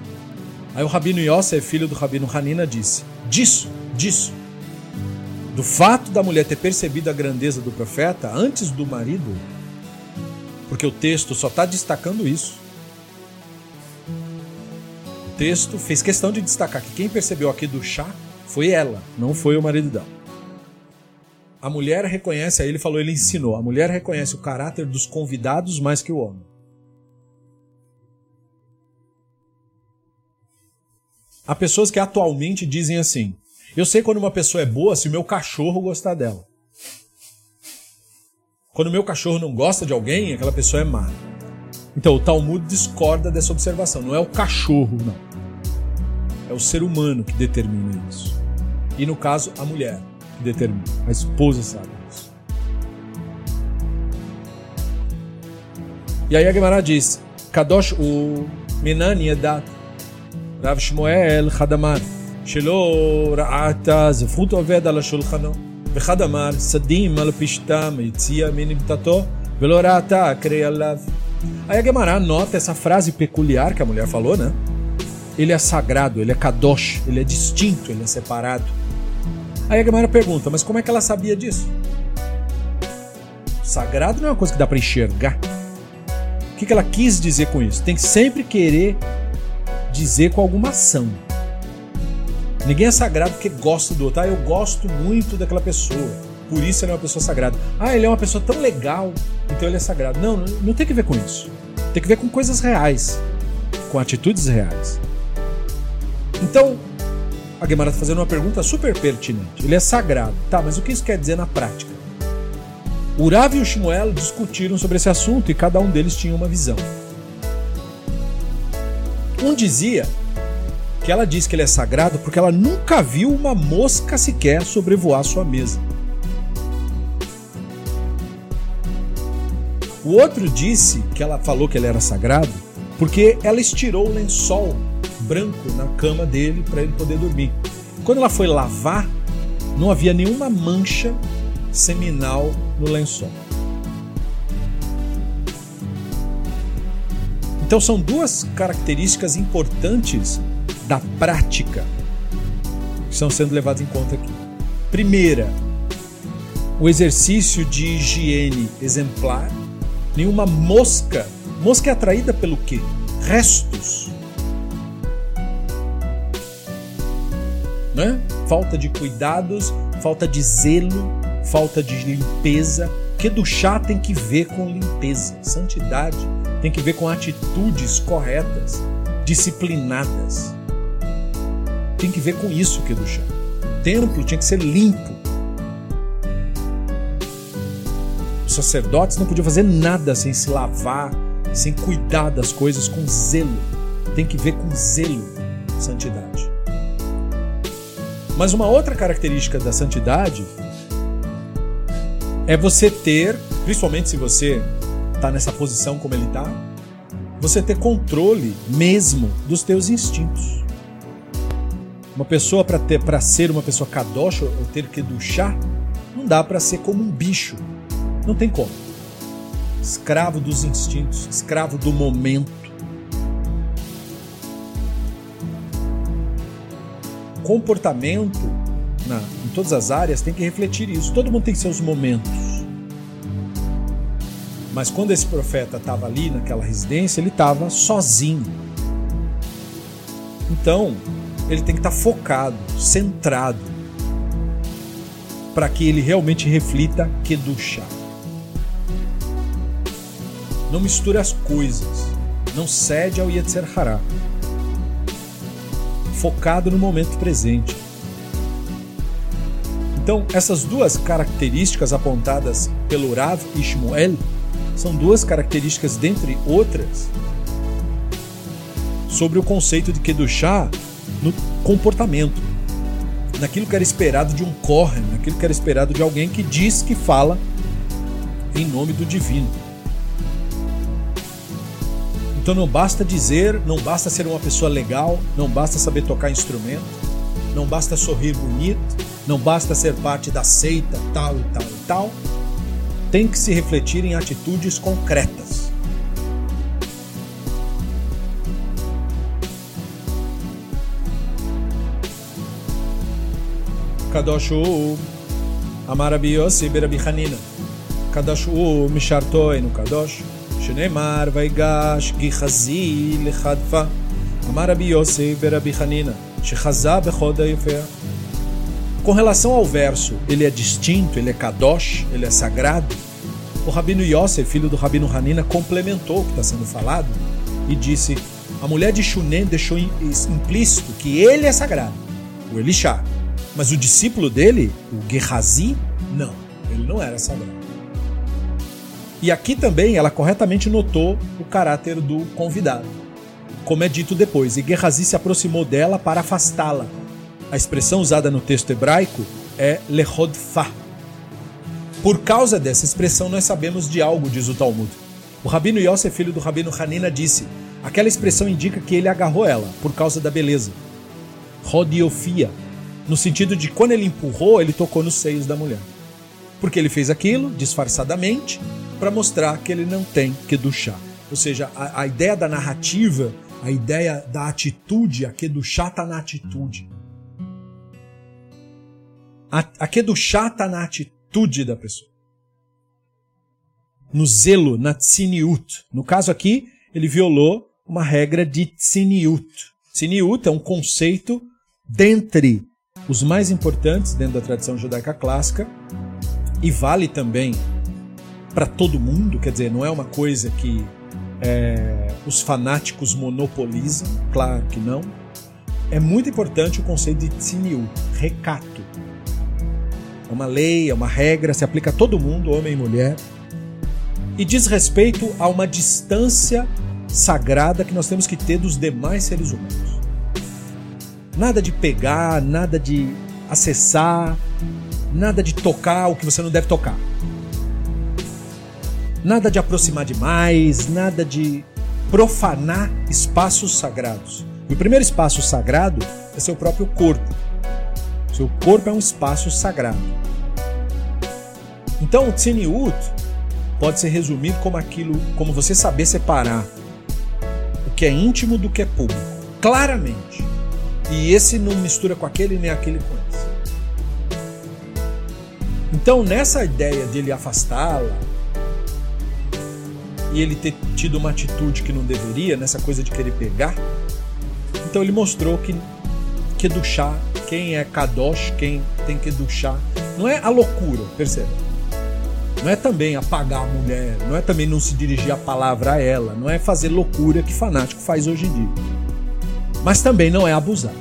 Aí o Rabino Yosef, filho do Rabino Hanina, disse: Disso disso, do fato da mulher ter percebido a grandeza do profeta antes do marido, porque o texto só está destacando isso. Texto fez questão de destacar que quem percebeu aqui do chá foi ela, não foi o marido dela. a mulher reconhece, aí ele falou, ele ensinou, a mulher reconhece o caráter dos convidados mais que o homem. Há pessoas que atualmente dizem assim: eu sei quando uma pessoa é boa se o meu cachorro gostar dela. Quando o meu cachorro não gosta de alguém, aquela pessoa é má. Então, o Talmud discorda dessa observação. Não é o cachorro, não. É o ser humano que determina isso. E no caso, a mulher que determina. A esposa sabe disso. E aí a Gemara diz: Kadosh o Menani Edat, Rav Shmuel Hadamar, Shelo Ra'ata, Zefut Oved ala Shulchano, Vechadamar, Sadim al Pishtam, Yitzia Minimtato, Velo Ra'ata, Krei Alav. Aí a Gemara nota essa frase peculiar que a mulher falou, né? Ele é sagrado, ele é kadosh, ele é distinto, ele é separado. Aí a Gemara pergunta, mas como é que ela sabia disso? Sagrado não é uma coisa que dá para enxergar. O que ela quis dizer com isso? Tem que sempre querer dizer com alguma ação. Ninguém é sagrado porque gosta do outro. Ah, eu gosto muito daquela pessoa. Por isso ele é uma pessoa sagrada. Ah, ele é uma pessoa tão legal, então ele é sagrado. Não, não tem que ver com isso. Tem que ver com coisas reais, com atitudes reais. Então, a Guimarães está fazendo uma pergunta super pertinente. Ele é sagrado. Tá, mas o que isso quer dizer na prática? O Urav e o Shmuel discutiram sobre esse assunto e cada um deles tinha uma visão. Um dizia que ela diz que ele é sagrado porque ela nunca viu uma mosca sequer sobrevoar sua mesa. O outro disse que ela falou que ele era sagrado porque ela estirou o lençol branco na cama dele para ele poder dormir. Quando ela foi lavar, não havia nenhuma mancha seminal no lençol. Então são duas características importantes da prática que estão sendo levadas em conta aqui. Primeira, o exercício de higiene exemplar. Nenhuma mosca. Mosca é atraída pelo quê? Restos. Né? Falta de cuidados, falta de zelo, falta de limpeza. Que do chá tem que ver com limpeza, santidade, tem que ver com atitudes corretas, disciplinadas tem que ver com isso que é do chá. O templo tinha que ser limpo. Os sacerdotes não podiam fazer nada sem se lavar, sem cuidar das coisas com zelo. Tem que ver com zelo, santidade. Mas uma outra característica da santidade é você ter, principalmente se você está nessa posição como ele está, você ter controle mesmo dos teus instintos. Uma pessoa para ter para ser uma pessoa kadosh ou ter que duchar, não dá para ser como um bicho. Não tem como. Escravo dos instintos, escravo do momento. Comportamento na, em todas as áreas tem que refletir isso. Todo mundo tem seus momentos. Mas quando esse profeta estava ali naquela residência, ele estava sozinho. Então, ele tem que estar focado, centrado, para que ele realmente reflita Kedusha. Não misture as coisas, não cede ao Yetzer Hará. Focado no momento presente. Então, essas duas características apontadas pelo Rav Shmuel são duas características, dentre outras, sobre o conceito de Kedushá no comportamento, naquilo que era esperado de um Kohen, naquilo que era esperado de alguém que diz que fala em nome do divino. Então não basta dizer, não basta ser uma pessoa legal, não basta saber tocar instrumento, não basta sorrir bonito, não basta ser parte da seita tal e tal e tal. Tem que se refletir em atitudes concretas. Kadoshu Amarabiyosi Berabihanina. Kadoshu Mishartoinu Kadoshu. חנינא, קדוש הוא משרתו אינו קדוש, שנאמר ויגש גיחזי לחדפה. אמר רבי יוסי ברבי חנינא, שחזה בחוד היפה. Com relação ao verso, ele é distinto, ele é kadosh, ele é sagrado. O Rabino Yosef, filho do Rabino Hanina, complementou o que está sendo falado e disse: a mulher de Shunem deixou implícito que ele é sagrado, o Elisha. Mas o discípulo dele, o Gehazi, não, ele não era sagrado. E aqui também ela corretamente notou o caráter do convidado. Como é dito depois, e Gehazi se aproximou dela para afastá-la. A expressão usada no texto hebraico é lehodfa. Por causa dessa expressão, nós sabemos de algo, diz o Talmud. O rabino Yosef, filho do rabino Hanina, disse: Aquela expressão indica que ele agarrou ela por causa da beleza. Rodiofia, no sentido de quando ele empurrou, ele tocou nos seios da mulher. Porque ele fez aquilo disfarçadamente para mostrar que ele não tem que duchar. Ou seja, a, a, ideia da narrativa, a ideia da atitude, a que duchar está na atitude. A, a que duchar está na atitude da pessoa. No zelo, na tsiniut. No caso aqui, ele violou uma regra de tsiniut. Tsiniut é um conceito dentre os mais importantes dentro da tradição judaica clássica e vale também para todo mundo, quer dizer, não é uma coisa que é, os fanáticos monopolizam, claro que não. É muito importante o conceito de tsiniut, recato. É uma lei, é uma regra, se aplica a todo mundo, homem e mulher, e diz respeito a uma distância sagrada que nós temos que ter dos demais seres humanos. Nada de pegar, nada de acessar, nada de tocar o que você não deve tocar. Nada de aproximar demais, nada de profanar espaços sagrados. E o primeiro espaço sagrado é seu próprio corpo. Seu corpo é um espaço sagrado. Então o Tseniut pode ser resumido como aquilo, como você saber separar que é íntimo do que é público, claramente. E esse não mistura com aquele nem aquele com esse. Então, nessa ideia de ele afastá-la e ele ter tido uma atitude que não deveria, nessa coisa de querer pegar, então ele mostrou que que duchar, quem é kadosh, quem tem que duchar, não é a loucura, percebe? Não é também apagar a mulher, não é também não se dirigir a palavra a ela, não é fazer loucura que fanático faz hoje em dia. Mas também não é abusar.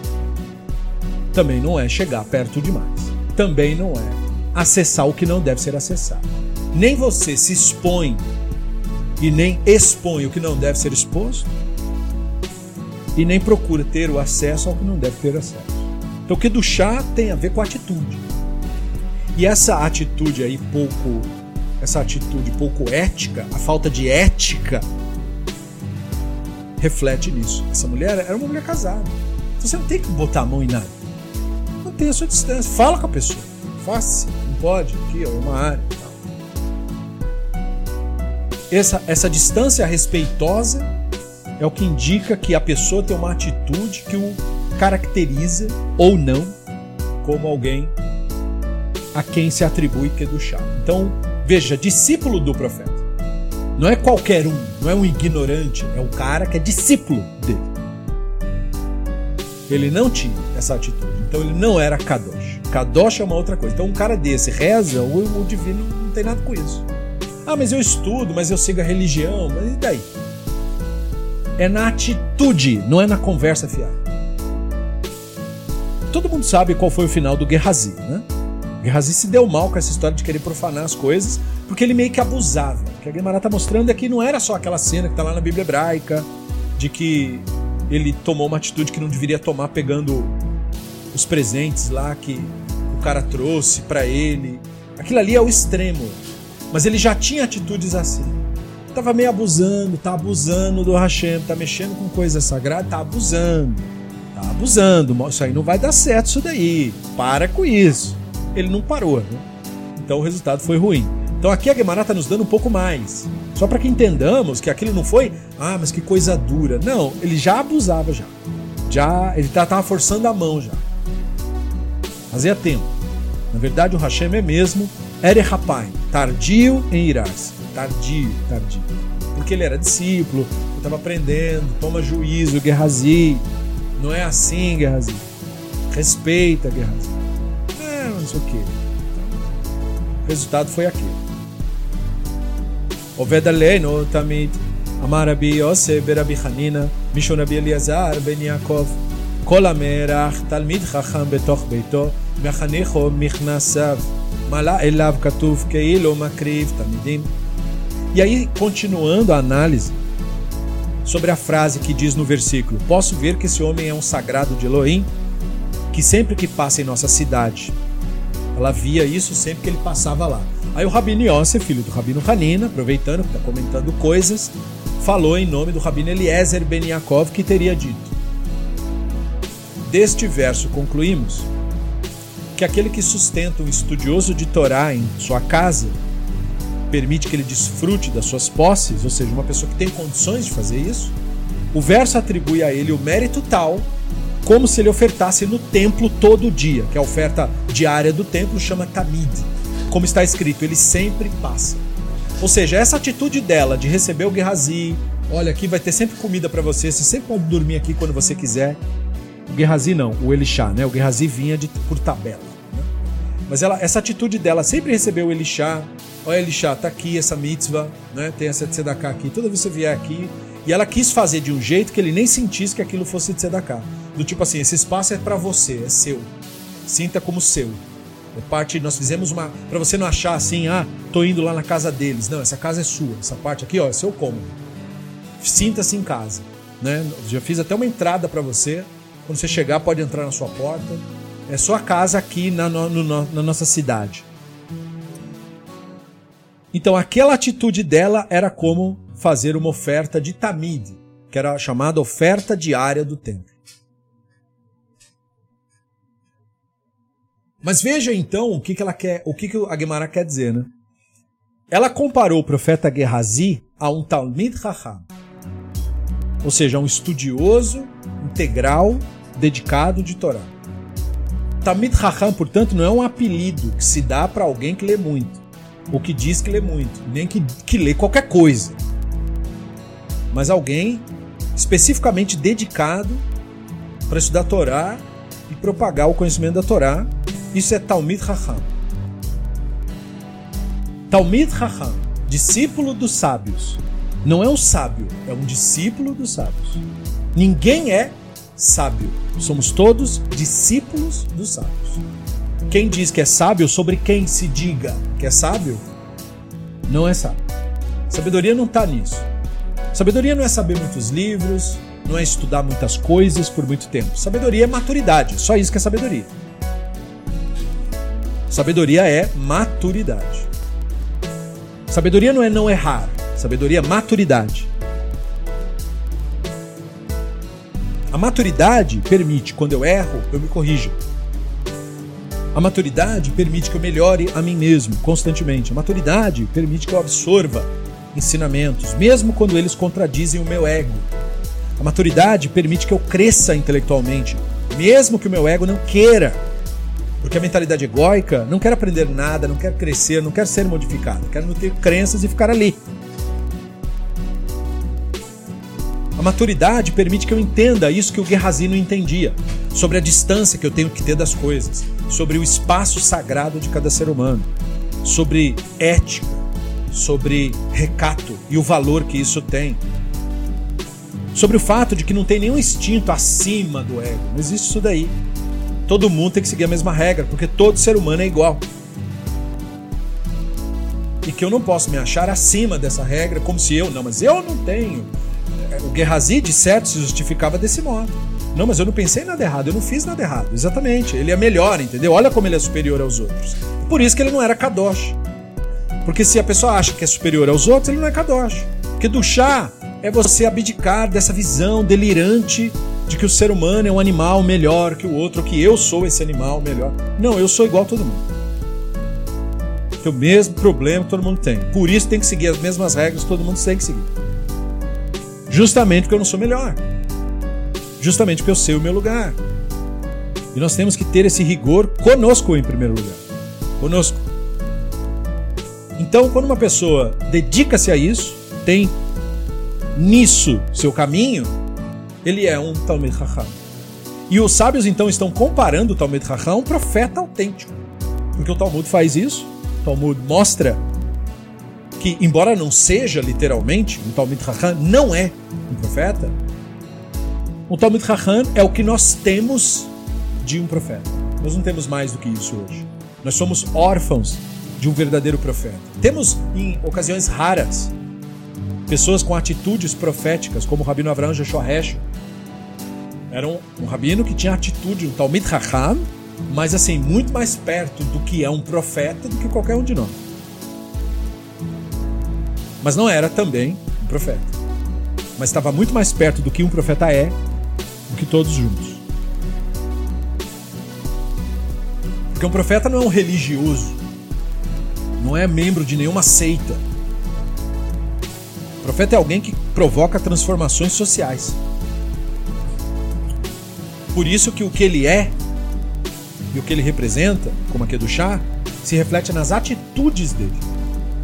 Também não é chegar perto demais. Também não é acessar o que não deve ser acessado. Nem você se expõe e nem expõe o que não deve ser exposto, e nem procura ter o acesso ao que não deve ter acesso. Então, o que do chá tem a ver com atitude. E essa atitude aí pouco essa atitude pouco ética, a falta de ética, reflete nisso. Essa mulher era uma mulher casada. Então você não tem que botar a mão em nada. Mantenha a sua distância. Fala com a pessoa. Faça. Não pode. Aqui, ó, uma área. Essa, essa distância respeitosa é o que indica que a pessoa tem uma atitude que o caracteriza ou não como alguém a quem se atribui que é. Então, Veja, discípulo do profeta. Não é qualquer um, não é um ignorante, é um cara que é discípulo dele. Ele não tinha essa atitude, então ele não era Kadosh. Kadosh é uma outra coisa. Então um cara desse reza, o, o divino não tem nada com isso. Ah, mas eu estudo, mas eu sigo a religião, mas e daí? É na atitude, não é na conversa fiada. Todo mundo sabe qual foi o final do Gehazi, né? Gehazi se deu mal com essa história de querer profanar as coisas, porque ele meio que abusava. O que a Guimarães está mostrando é que não era só aquela cena que está lá na Bíblia hebraica, de que ele tomou uma atitude que não deveria tomar pegando os presentes lá que o cara trouxe para ele. Aquilo ali é o extremo. Mas ele já tinha atitudes assim. Tava meio abusando, tá abusando do Hashem, tá mexendo com coisa sagrada, tá abusando. Tá abusando. Isso aí não vai dar certo isso daí. Para com isso ele não parou. Né? Então o resultado foi ruim. Então aqui a Guimarães está nos dando um pouco mais. Só para que entendamos que aquilo não foi, ah, mas que coisa dura. Não, ele já abusava já. Já ele estava tá, forçando a mão já. Fazia tempo. Na verdade, o Hashem é mesmo Ere Rapai, tardio em irar-se. Tardio, tardio. Porque ele era discípulo, ele estava aprendendo, toma juízo, Guerrazi. Não é assim, Guerrazi. Respeita, Guerrazi. sei o quê. O resultado foi aquele. עובד עלינו תמיד, אמר רבי יוסף ברבי חנינא, משום רבי אליעזר בן יעקב, כל המארח תלמיד חכם בתוך ביתו, מחניכו מכנסיו, e aí, continuando a análise sobre a frase que diz no versículo: Posso ver que esse homem é um sagrado de Elohim, que sempre que passa em nossa cidade, ela via isso sempre que ele passava lá. Aí o Rabino Yosef, filho do Rabino Hanina, aproveitando que está comentando coisas, falou em nome do Rabino Eliezer Ben Yaakov, que teria dito: Deste verso concluímos que aquele que sustenta um estudioso de Torá em sua casa permite que ele desfrute das suas posses, ou seja, uma pessoa que tem condições de fazer isso, o verso atribui a ele o mérito tal como se ele ofertasse no templo todo dia, que a oferta diária do templo chama Tamid como está escrito, ele sempre passa. Ou seja, essa atitude dela de receber o Guerrazi, olha, aqui vai ter sempre comida para você, você sempre pode dormir aqui quando você quiser. O Guerrazi não, o Elixá, né? O Guerrazi vinha de, por tabela. Mas ela, essa atitude dela sempre recebeu o Elixá. Olha, Elixá, tá aqui essa mitzvah, né? Tem essa tzedakah aqui. Toda vez que você vier aqui. E ela quis fazer de um jeito que ele nem sentisse que aquilo fosse tzedakah. Do tipo assim, esse espaço é para você, é seu. Sinta como seu. É parte, nós fizemos uma. para você não achar assim, ah, tô indo lá na casa deles. Não, essa casa é sua. Essa parte aqui, ó, é seu cômodo. Sinta-se em casa. Né? Já fiz até uma entrada para você. Quando você chegar, pode entrar na sua porta. É sua casa aqui na, no, no, na nossa cidade. Então, aquela atitude dela era como fazer uma oferta de tamid, que era chamada oferta diária do templo. Mas veja então o que, que ela quer, o que, que a Gemara quer dizer, né? Ela comparou o profeta Gehazi a um Talmid Raham, ou seja, um estudioso integral dedicado de Torá. Talmid Raham, portanto, não é um apelido que se dá para alguém que lê muito, ou que diz que lê muito, nem que, que lê qualquer coisa, mas alguém especificamente dedicado para estudar Torá e propagar o conhecimento da Torá isso é Talmid Raham. Talmid Raham, discípulo dos sábios. Não é um sábio, é um discípulo dos sábios. Ninguém é sábio. Somos todos discípulos dos sábios. Quem diz que é sábio, sobre quem se diga que é sábio, não é sábio. Sabedoria não está nisso. Sabedoria não é saber muitos livros, não é estudar muitas coisas por muito tempo. Sabedoria é maturidade, só isso que é sabedoria. Sabedoria é maturidade. Sabedoria não é não errar. Sabedoria é maturidade. A maturidade permite, quando eu erro, eu me corrija. A maturidade permite que eu melhore a mim mesmo constantemente. A maturidade permite que eu absorva ensinamentos, mesmo quando eles contradizem o meu ego. A maturidade permite que eu cresça intelectualmente, mesmo que o meu ego não queira. Porque a mentalidade egóica não quer aprender nada, não quer crescer, não quer ser modificado, quer não ter crenças e ficar ali. A maturidade permite que eu entenda isso que o Guerrazi não entendia, sobre a distância que eu tenho que ter das coisas, sobre o espaço sagrado de cada ser humano, sobre ética, sobre recato e o valor que isso tem. Sobre o fato de que não tem nenhum instinto acima do ego, não existe isso daí todo mundo tem que seguir a mesma regra, porque todo ser humano é igual. E que eu não posso me achar acima dessa regra, como se eu, não, mas eu não tenho. O Guerrazi, de certo, se justificava desse modo. Não, mas eu não pensei nada errado, eu não fiz nada errado. Exatamente, ele é melhor, entendeu? Olha como ele é superior aos outros. Por isso que ele não era Kadosh. Porque se a pessoa acha que é superior aos outros, ele não é Kadosh. Porque do chá é você abdicar dessa visão delirante de que o ser humano é um animal melhor que o outro, que eu sou esse animal melhor. Não, eu sou igual a todo mundo. Tem o mesmo problema que todo mundo tem. Por isso tem que seguir as mesmas regras que todo mundo tem que seguir. Justamente porque eu não sou melhor. Justamente porque eu sei o meu lugar. E nós temos que ter esse rigor conosco em primeiro lugar. Conosco. Então, quando uma pessoa dedica-se a isso, tem nisso seu caminho, ele é um Talmud Raham. E os sábios então estão comparando o Talmud Raham a um profeta autêntico. Porque o Talmud faz isso. O Talmud mostra que, embora não seja literalmente, um Talmud Raham não é um profeta. Um Talmud Raham é o que nós temos de um profeta. Nós não temos mais do que isso hoje. Nós somos órfãos de um verdadeiro profeta. Temos, em ocasiões raras, pessoas com atitudes proféticas, como o Rabino Avraham Jeshoresh. Era um, um, rabino que tinha atitude, um Talmud Raham, mas assim, muito mais perto do que é um profeta do que qualquer um de nós. Mas não era também um profeta. Mas estava muito mais perto do que um profeta é do que todos juntos. Porque um profeta não é um religioso, não é membro de nenhuma seita. O profeta é alguém que provoca transformações sociais. Por isso que o que ele é e o que ele representa, como aqui do chá, se reflete nas atitudes dele.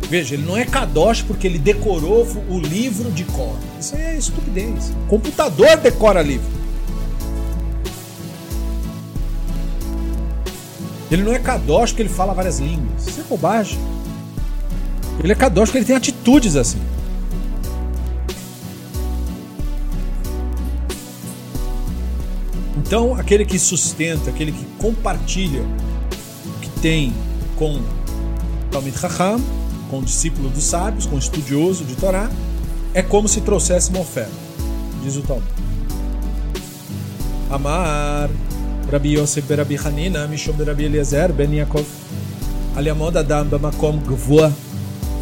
Veja, ele não é Kadosh porque ele decorou o livro de cor. Isso é estupidez. O computador decora livro. Ele não é Kadosh porque ele fala várias línguas. Isso é bobagem. Ele é Kadosh porque ele tem atitudes assim. Então, aquele que sustenta, aquele que compartilha o que tem com Talmud Chacham, com o discípulo dos sábios, com estudioso de Torá, é como se trouxesse uma oferta, diz o Talmud. Amar, Rabbi Yosef Berabi Hanina, Mishom Berabi Eliezer, Ben Yaakov, Aliamod Adam Bamakom Gvoa,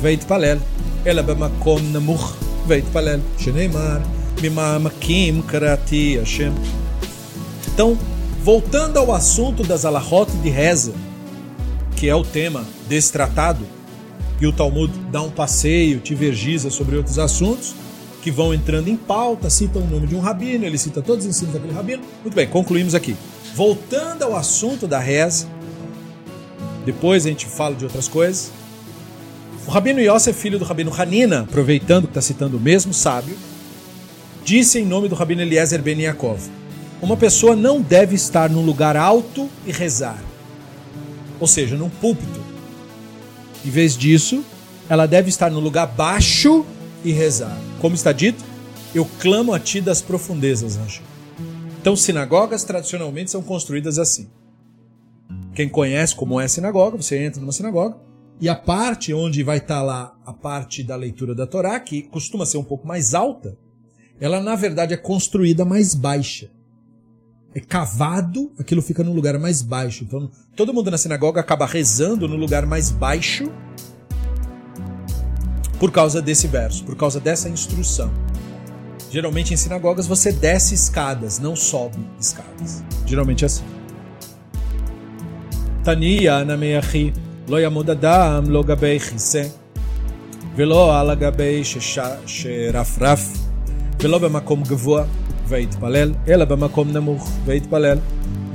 Veit Palel, Ela Bamakom Namuch, Veit Palel, Sheneimar, Mimamakim Karati Hashem. Então, voltando ao assunto das alahot de reza, que é o tema desse tratado, e o Talmud dá um passeio, divergiza sobre outros assuntos, que vão entrando em pauta, citam o nome de um rabino, ele cita todos os ensinos daquele rabino. Muito bem, concluímos aqui. Voltando ao assunto da reza, depois a gente fala de outras coisas. O Rabino Yosef, filho do Rabino Hanina, aproveitando que está citando o mesmo sábio, disse em nome do Rabino Eliezer Ben Yaakov: Uma pessoa não deve estar num lugar alto e rezar, ou seja, num púlpito. Em vez disso, ela deve estar no lugar baixo e rezar. Como está dito, eu clamo a ti das profundezas, Anjo. Então, sinagogas tradicionalmente são construídas assim. Quem conhece como é a sinagoga, você entra numa sinagoga e a parte onde vai estar lá a parte da leitura da Torá, que costuma ser um pouco mais alta, ela na verdade é construída mais baixa é cavado, aquilo fica num lugar mais baixo. Então, todo mundo na sinagoga acaba rezando no lugar mais baixo por causa desse verso, por causa dessa instrução. Geralmente em sinagogas você desce escadas, não sobe escadas. Geralmente é assim. Tania anameachi lo yamud lo gabei chise velo ala gabei sherafraf velo bemakom ויתפלל, אלא במקום נמוך ויתפלל.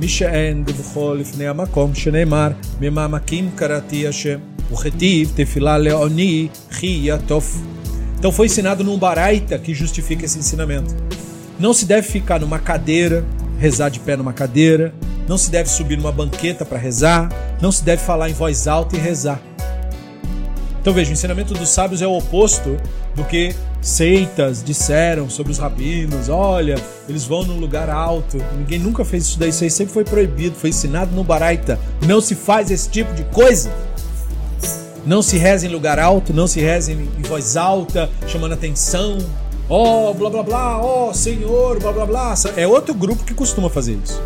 מי שאין גבוחו לפני המקום, שנאמר, ממעמקים קראתי השם, וכתיב תפילה לעוני חי יטוף. Então foi ensinado num baraita que justifica esse ensinamento. Não se deve ficar numa cadeira, rezar de pé numa cadeira, não se deve subir numa banqueta para rezar, não se deve falar em voz alta e rezar. Então veja, o ensinamento dos sábios é o oposto do que seitas disseram sobre os rabinos. Olha, eles vão num lugar alto. Ninguém nunca fez isso daí, isso aí sempre foi proibido, foi ensinado no Baraita. Não se faz esse tipo de coisa. Não se reza em lugar alto, não se reza em, voz alta, chamando atenção. Ó, oh, blá blá blá, ó, oh, Senhor, blá blá blá. É outro grupo que costuma fazer isso.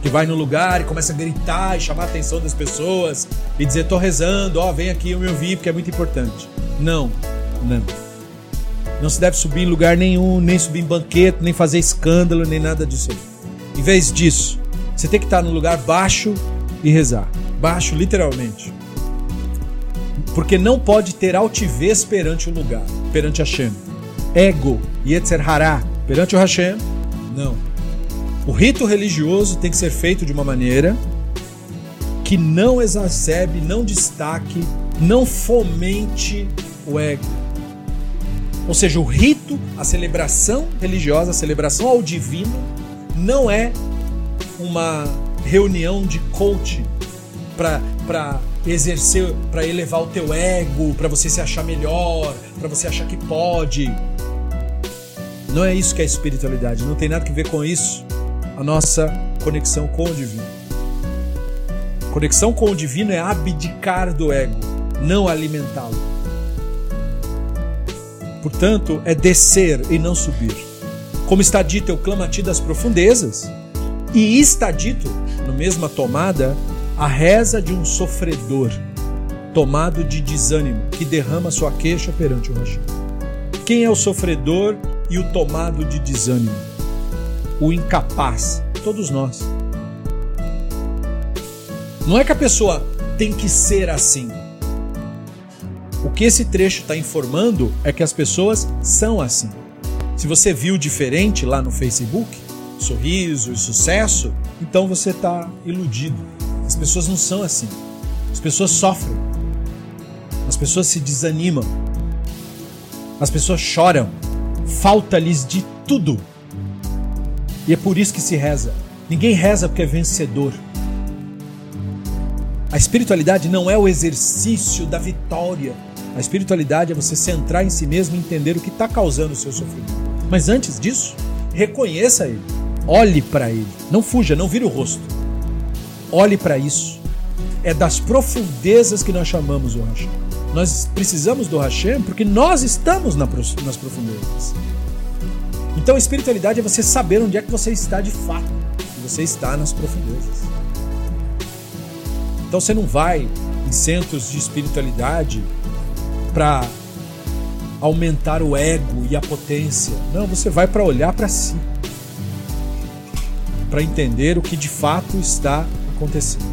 Que vai no lugar e começa a gritar e chamar a atenção das pessoas e dizer: tô rezando, ó, vem aqui eu me ouvir porque é muito importante. Não, não. Se deve subir em lugar nenhum, nem subir em banquete, nem fazer escândalo, nem nada disso. Em vez disso, você tem que estar no lugar baixo e rezar. Baixo, literalmente. Porque não pode ter altivez perante o lugar, perante Hashem. Ego, Yetzer Hará, perante o Hashem, não. O rito religioso tem que ser feito de uma maneira que não exacerbe, não destaque, não fomente o ego. Ou seja, o rito, a celebração religiosa, a celebração ao divino, não é uma reunião de coaching para exercer, para elevar o teu ego, para você se achar melhor, para você achar que pode. Não é isso que é espiritualidade, não tem nada a ver com isso. A nossa conexão com o divino. Conexão com o divino é abdicar do ego, não alimentá-lo. Portanto, é descer e não subir. Como está dito, eu clamo a ti das profundezas. E está dito, na mesma tomada, a reza de um sofredor, tomado de desânimo, que derrama sua queixa perante o Hashem. Quem é o sofredor e o tomado de desânimo? O incapaz, todos nós. Não é que a pessoa tem que ser assim. O que esse trecho está informando é que as pessoas são assim. Se você viu diferente lá no Facebook, sorriso e sucesso, então você está iludido. As pessoas não são assim. As pessoas sofrem. As pessoas se desanimam. As pessoas choram. Falta-lhes de tudo. E é por isso que se reza. Ninguém reza porque é vencedor. A espiritualidade não é o exercício da vitória. A espiritualidade é você centrar em si mesmo e entender o que está causando o seu sofrimento. Mas antes disso, reconheça ele. Olhe para ele. Não fuja, não vire o rosto. Olhe para isso. É das profundezas que nós chamamos o Hashem. Nós precisamos do Hashem porque nós estamos nas profundezas. Então a espiritualidade é você saber onde é que você está de fato. Você está nas profundezas. Então você não vai em centros de espiritualidade para aumentar o ego e a potência. Não, você vai para olhar para si. Para entender o que de fato está acontecendo.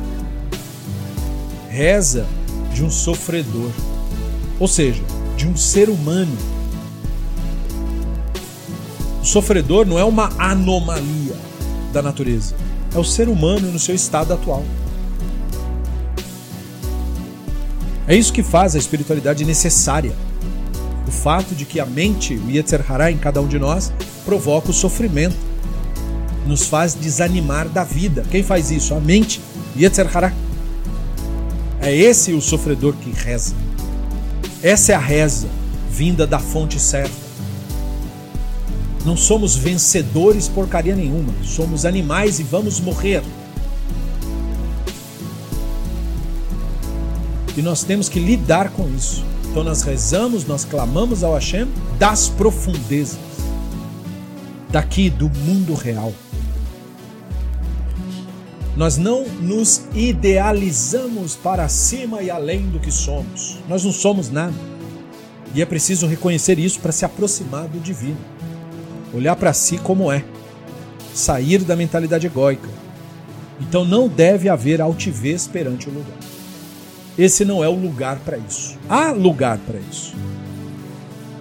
Reza de um sofredor, ou seja, de um ser humano. O sofredor não é uma anomalia da natureza, é o ser humano no seu estado atual. É isso que faz a espiritualidade necessária. O fato de que a mente, o Yetzer Hará em cada um de nós, provoca o sofrimento. Nos faz desanimar da vida. Quem faz isso? A mente, Yetzer Hará. É esse o sofredor que reza. Essa é a reza, vinda da fonte certa. Não somos vencedores porcaria nenhuma. Somos animais e vamos morrer. E nós temos que lidar com isso. Então nós rezamos, nós clamamos ao Hashem das profundezas, daqui do mundo real. Nós não nos idealizamos para cima e além do que somos. Nós não somos nada. E é preciso reconhecer isso para se aproximar do divino. Olhar para si como é. Sair da mentalidade egóica. Então não deve haver altivez perante o lugar esse não é o lugar para isso. Há lugar para isso.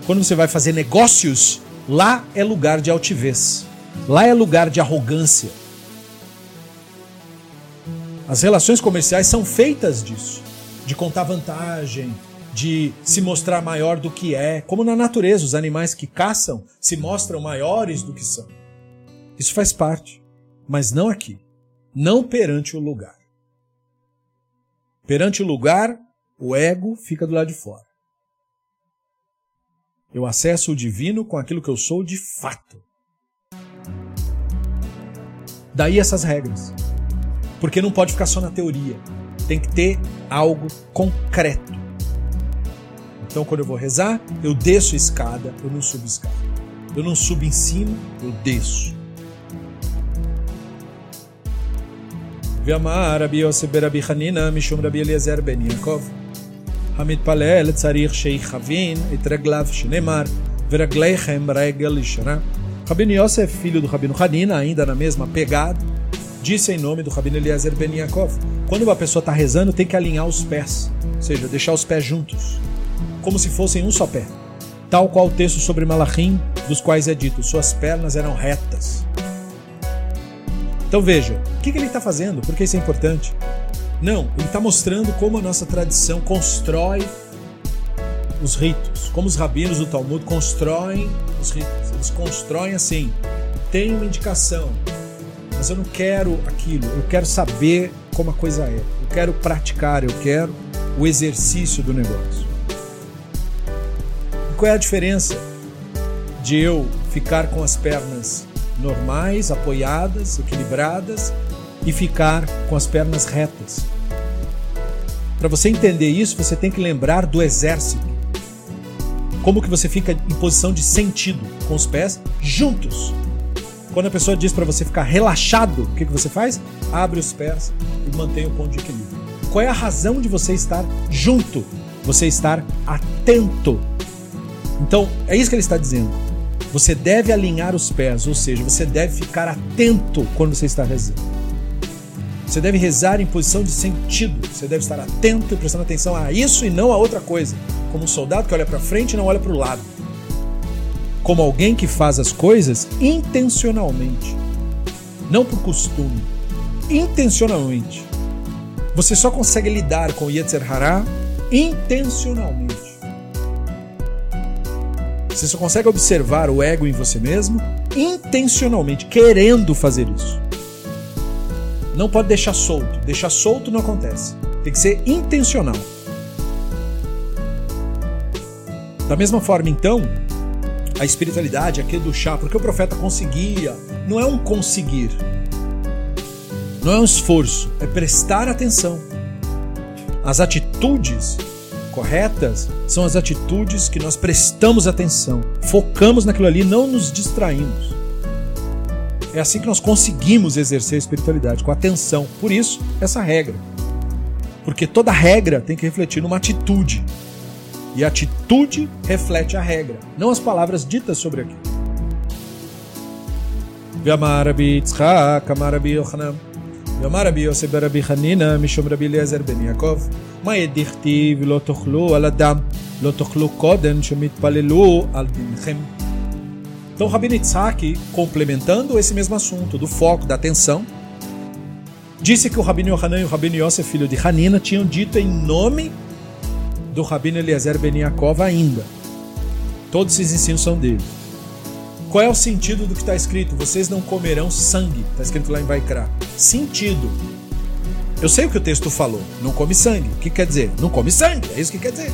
Quando você vai fazer negócios, lá é lugar de altivez. Lá é lugar de arrogância. As relações comerciais são feitas disso, de contar vantagem, de se mostrar maior do que é, como na natureza, os animais que caçam se mostram maiores do que são. Isso faz parte, mas não aqui, não perante o lugar. Perante o lugar, o ego fica do lado de fora. Eu acesso o divino com aquilo que eu sou de fato. Daí essas regras. Porque não pode ficar só na teoria. Tem que ter algo concreto. Então, quando eu vou rezar, eu desço a escada, eu não subo a escada. Eu não subo em cima, eu desço. ואמר רבי יוסף ברבי חנינא משום רבי אליעזר בן יעקב המתפלל צריך שיכוון את רגליו שנאמר ורגליכם רגל ישרה. Rabino Yosef, filho do Rabino Hanina, ainda na mesma pegada, disse em nome do Rabino Eliezer Ben Yaakov: quando uma pessoa está rezando, tem que alinhar os pés, ou seja, deixar os pés juntos, como se fossem um só pé. Tal qual o texto sobre Malachim, dos quais é dito: suas pernas eram retas. Então veja, o que, ele está fazendo? Por que isso é importante? Não, ele está mostrando como a nossa tradição constrói os ritos, como os rabinos do Talmud constroem os ritos. Eles constroem assim: tem uma indicação, mas eu não quero aquilo, eu quero saber como a coisa é, eu quero praticar, eu quero o exercício do negócio. E qual é a diferença de eu ficar com as pernas normais, apoiadas, equilibradas e ficar com as pernas retas? Para você entender isso, você tem que lembrar do exército. Como que você fica em posição de sentido, com os pés juntos. Quando a pessoa diz para você ficar relaxado, o que, que você faz? Abre os pés e mantém o ponto de equilíbrio. Qual é a razão de você estar junto? Você estar atento. Então, é isso que ele está dizendo. Você deve alinhar os pés, ou seja, você deve ficar atento quando você está rezando. Você deve rezar em posição de sentido. Você deve estar atento e prestando atenção a isso e não a outra coisa. Como um soldado que olha para frente e não olha para o lado. Como alguém que faz as coisas intencionalmente. Não por costume. Intencionalmente. Você só consegue lidar com Yetzer Hará intencionalmente. Você só consegue observar o ego em você mesmo intencionalmente, querendo fazer isso. Não pode deixar solto. Deixar solto não acontece. Tem que ser intencional. Da mesma forma, então, a espiritualidade do chá, porque o profeta conseguia, não é um conseguir, não é um esforço, é prestar atenção. As atitudes corretas são as atitudes que nós prestamos atenção, focamos naquilo ali, não nos distraímos. É assim que nós conseguimos exercer a espiritualidade, com atenção. Por isso, essa regra. Porque toda regra tem que refletir numa atitude. E a atitude reflete a regra, não as palavras ditas sobre aquilo. ואמר רבי יצחק, אמר רבי יוחנן, ואמר רבי יוסף ברבי חנינא, משום רבי אליעזר בן יעקב, מה דכתיב לא תאכלו על אדם, לא תאכלו קודם שמתפללו על דינכם. Então, Rabino Itzhak, complementando esse mesmo assunto, do foco, da atenção, disse que o Rabino Yohanan e o Rabino Yosef, filho de Hanina, tinham dito em nome do Rabino Eliezer Ben Yaakov ainda. Todos esses ensinos são dele. Qual é o sentido do que está escrito? Vocês não comerão sangue. Está escrito lá em Vaikra. Sentido. Eu sei o que o texto falou. Não come sangue. O que quer dizer? Não come sangue. É isso que quer dizer.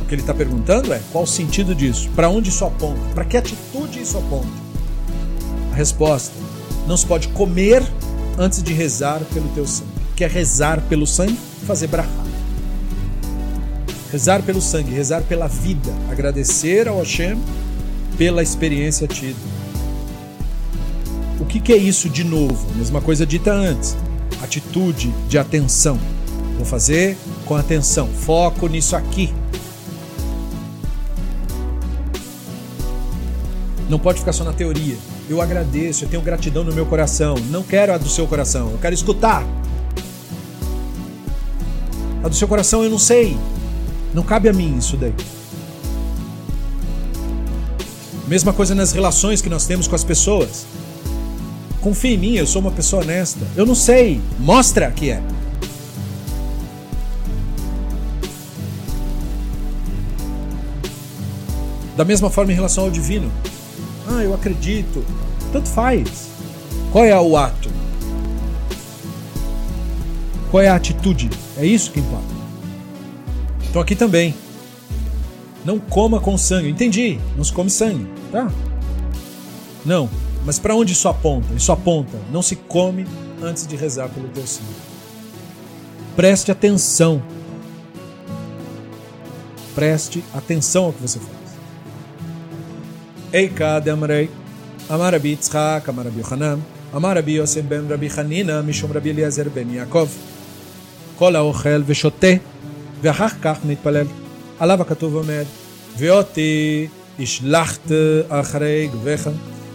O que ele está perguntando é qual o sentido disso? Para onde isso aponta? Para que atitude isso aponta? A resposta: não se pode comer antes de rezar pelo teu sangue. Quer rezar pelo sangue? Fazer brahá. Rezar pelo sangue, rezar pela vida, agradecer ao Hashem pela experiência tida. O que, que é isso de novo? Mesma coisa dita antes. Atitude de atenção. Vou fazer com atenção, foco nisso aqui. Não pode ficar só na teoria. Eu agradeço, eu tenho gratidão no meu coração. Não quero a do seu coração, eu quero escutar. A do seu coração eu não sei. Não cabe a mim isso daí. Mesma coisa nas relações que nós temos com as pessoas. Confie em mim, eu sou uma pessoa honesta. Eu não sei. Mostra que é. Da mesma forma em relação ao divino. Ah, eu acredito. Tanto faz. Qual é o ato? Qual é a atitude? É isso que importa. Então aqui também. Não coma com sangue. Entendi. Não se come sangue, tá? Não. Mas para onde isso aponta? Isso aponta. Não se come antes de rezar pelo teu sangue. Preste atenção. Preste atenção ao que você faz. Eika de Amrei, Amar Rabbi Yitzchak, Amar Rabbi Yochanan, Amar Rabbi Yosef ben Rabbi Chanina, משום רבי אליעזר בן יעקב. כל האוכל ושותה, ואחר כך נתפלל. עליו הכתוב אומר, ואותי השלכת אחרי גביך,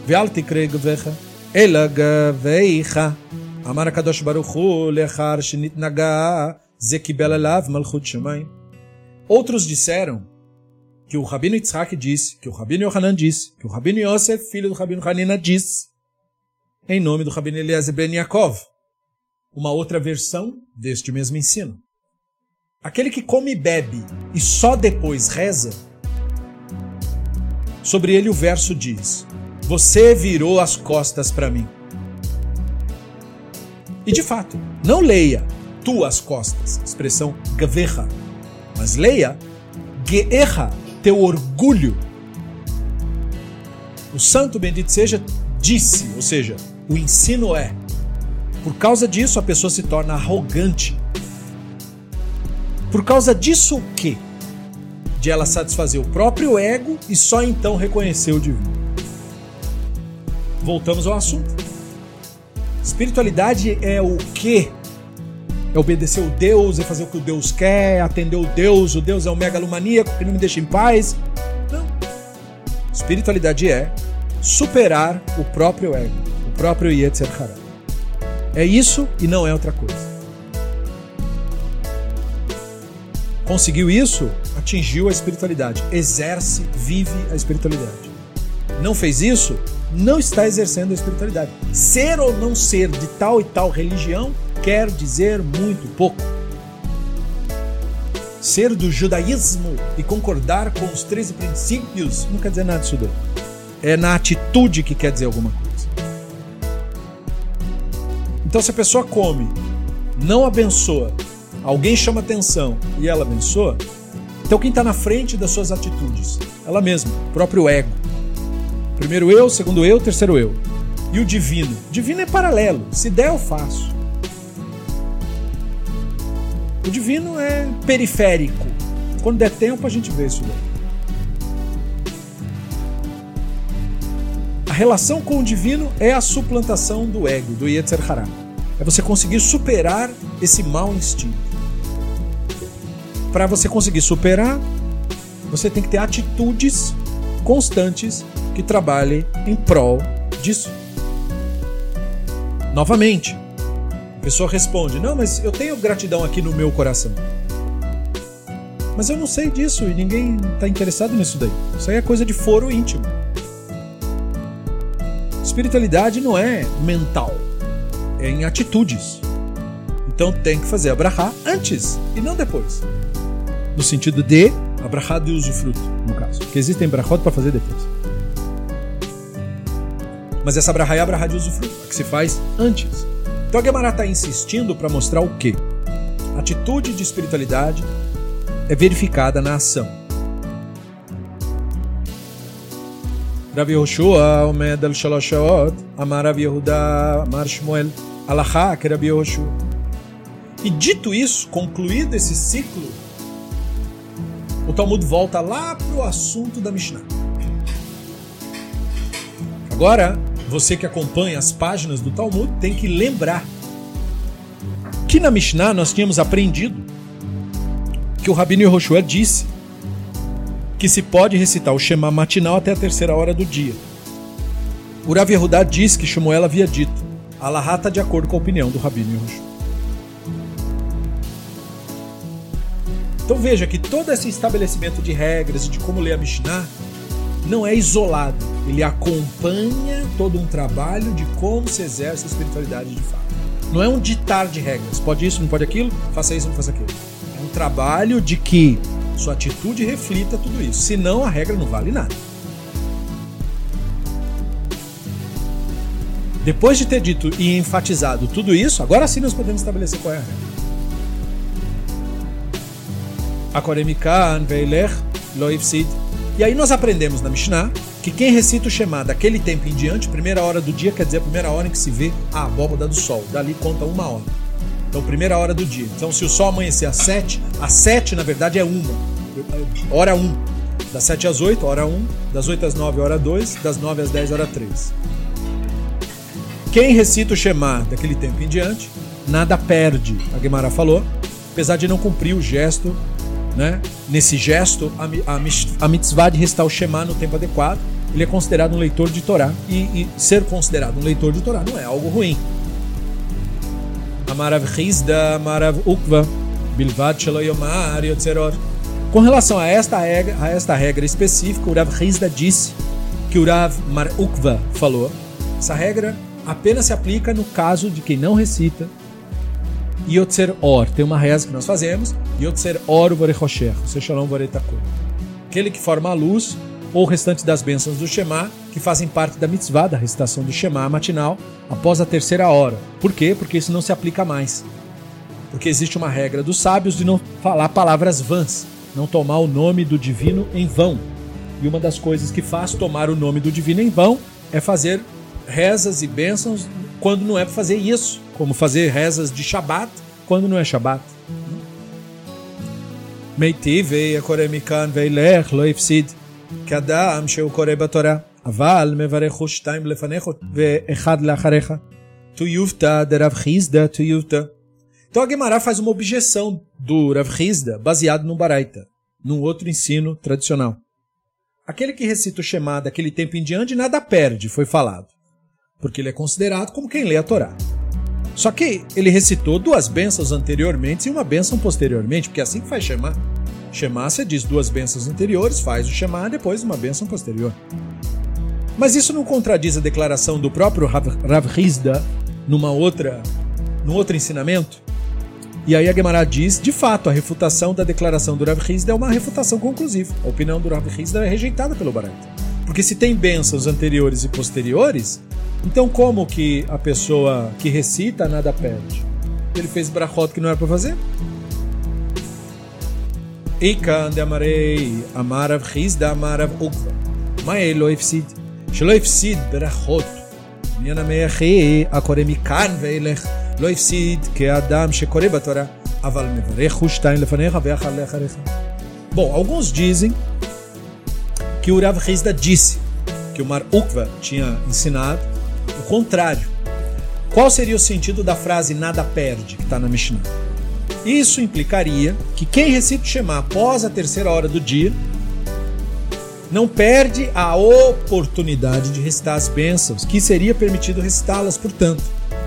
ואל תקרא גביך, אלא גביך. אמר הקדוש ברוך הוא, לאחר שנתנגע, זה קיבל עליו מלכות שמיים. Outros disseram, que o Rabino Yitzhak disse, que o Rabino Yohanan disse, que o Rabino Yosef, filho do Rabino Hanina, disse, em nome do Rabino Eliezer Ben Yaakov. Uma outra versão deste mesmo ensino. Aquele que come e bebe e só depois reza, sobre ele o verso diz: Você virou as costas para mim. E de fato, não leia tu as costas. Expressão gaverra. Mas leia geerra, teu orgulho. O santo bendito seja disse, ou seja, o ensino é. Por causa disso a pessoa se torna arrogante. Por causa disso o quê? De ela satisfazer o próprio ego e só então reconhecer o divino. Voltamos ao assunto. Espiritualidade é o quê? É obedecer o Deus, é fazer o que o Deus quer, atender o Deus, o Deus é um megalomaníaco que não me deixa em paz. Não. Espiritualidade é superar o próprio ego, o próprio Yetzer Hara. É isso e não é outra coisa. Conseguiu isso, atingiu a espiritualidade, exerce, vive a espiritualidade. Não fez isso, não está exercendo a espiritualidade. Ser ou não ser de tal e tal religião quer dizer muito pouco. Ser do judaísmo e concordar com os 13 princípios não quer dizer nada disso daí. É na atitude que quer dizer alguma coisa. Então, se a pessoa come, não abençoa, alguém chama atenção e ela abençoa, então quem está na frente das suas atitudes? Ela mesma, o próprio ego. Primeiro eu, segundo eu, terceiro eu. E o divino? Divino é paralelo. Se der, eu faço. O divino é periférico. Quando der tempo, a gente vê isso daí. A relação com o divino é a suplantação do ego, do Yetzer Hará. É você conseguir superar esse mau instinto. Para você conseguir superar, você tem que ter atitudes constantes que trabalhem em prol disso. Novamente, a pessoa responde: Não, mas eu tenho gratidão aqui no meu coração. Mas eu não sei disso e ninguém está interessado nisso daí. Isso aí é coisa de foro íntimo. Espiritualidade não é mental, é em atitudes. Então tem que fazer a brahá antes e não depois. No sentido de a de usufruto, no caso. Porque existem brahot para fazer depois. Mas essa brahá é a brahá de usufruto, a que se faz antes. Então a Gemara está insistindo para mostrar o quê? A atitude de espiritualidade é verificada na ação. Rav Yehoshua omed al shalosh shaot, amar Rav Yehuda, amar Shmuel, alachá que Rav Yehoshua. E dito isso, concluído esse ciclo, o Talmud volta lá para o assunto da Mishnah. Agora, você que acompanha as páginas do Talmud tem que lembrar que na Mishnah nós tínhamos aprendido que o Rabino Yehoshua disse que se pode recitar o Shema matinal até a terceira hora do dia. O Rav Yehudá diz que Shmuel havia dito. Allah está de acordo com a opinião do Rabino Yehoshua. Então veja que todo esse estabelecimento de regras e de como ler a Mishnah não é isolado, ele acompanha todo um trabalho de como se exerce a espiritualidade de fato. Não é um ditar de regras, pode isso, não pode aquilo, faça isso, não faça aquilo. É um trabalho de que sua atitude reflita tudo isso, senão a regra não vale nada. Depois de ter dito e enfatizado tudo isso, agora sim nós podemos estabelecer qual é a regra. E aí nós aprendemos na Mishnah que quem recita o Shema daquele tempo em diante, primeira hora do dia, quer dizer a primeira hora em que se vê a abóbada do sol. Dali conta uma hora. Então, primeira hora do dia. Então, se o sol amanhecer às sete, às sete, na verdade, é uma. Hora um. Das sete às oito, hora um. Das oito às nove, hora dois. Das nove às dez, hora três. Quem recita o Shema daquele tempo em diante, nada perde, a Gemara falou, apesar de não cumprir o gesto né? Nesse gesto, a, a, a mitzvah de recitar o Shema no tempo adequado, ele é considerado um leitor de Torá. E, e ser considerado um leitor de Torá não é algo ruim. Amarav Rizda, Amarav Ukva, Bilvad Sheloyomar Yotzeror. Com relação a esta regra, a esta regra específica, o Rav Rizda disse que o Rav Mar Ukva falou. Essa regra apenas se aplica no caso de quem não recita Yotzer Or. Tem uma reza que nós fazemos. Yotzer Or Vorechosher. Shalom Voretakor. Aquele que forma a luz ou o restante das bênçãos do Shema, que fazem parte da mitzvah, da recitação do Shema matinal, após a terceira hora. Por quê? Porque isso não se aplica mais. Porque existe uma regra dos sábios de não falar palavras vãs, não tomar o nome do divino em vão. E uma das coisas que faz tomar o nome do divino em vão é fazer rezas e bênçãos quando não é para fazer isso, como fazer rezas de Shabat quando não é Shabat. מיטיב הקורא מכאן ואילך לא הפסיד כאדם שהוא קורא בתורה, אבל מברך הוא שתיים לפניך ואחד לאחריך. Tuyuvta de Rav Hizda Tuyuvta. Então a Gemara faz uma objeção do Rav Hizda baseado no Baraita, num outro ensino tradicional. Aquele que recita o Shema daquele tempo em diante nada perde, foi falado, porque ele é considerado como quem lê a Torá. Só que ele recitou duas bênçãos anteriormente e uma bênção posteriormente, porque assim que faz Shema. Shema, você diz duas bênçãos anteriores, faz o Shema, depois uma bênção posterior. Mas isso não contradiz a declaração do próprio Rav Hizda numa outra, num outro ensinamento? E aí a Gemara diz, de fato, a refutação da declaração do Rav Hizda é uma refutação conclusiva. A opinião do Rav Hizda é rejeitada pelo Barat. Porque se tem bênçãos anteriores e posteriores, então como que a pessoa que recita nada perde? Ele fez brachot que não era para fazer? Eikan de amarei, amarav Hizda, amarav ukva. Maei lo efsid. שלא הפסיד ברכות. עניין המייחי הקורא מכאן ואילך לא הפסיד כאדם שקורא בתורה, אבל מברך הוא שתיים לפניך ואחד לאחריך. Bom, alguns dizem que o Rav Hizda disse que o Mar Ukva tinha ensinado o contrário. Qual seria o sentido da frase nada perde que está na Mishnah? Isso implicaria que quem recita o Shema após a terceira hora do dia não perde a oportunidade de recitar as bênçãos, que seria permitido recitá-las, portanto.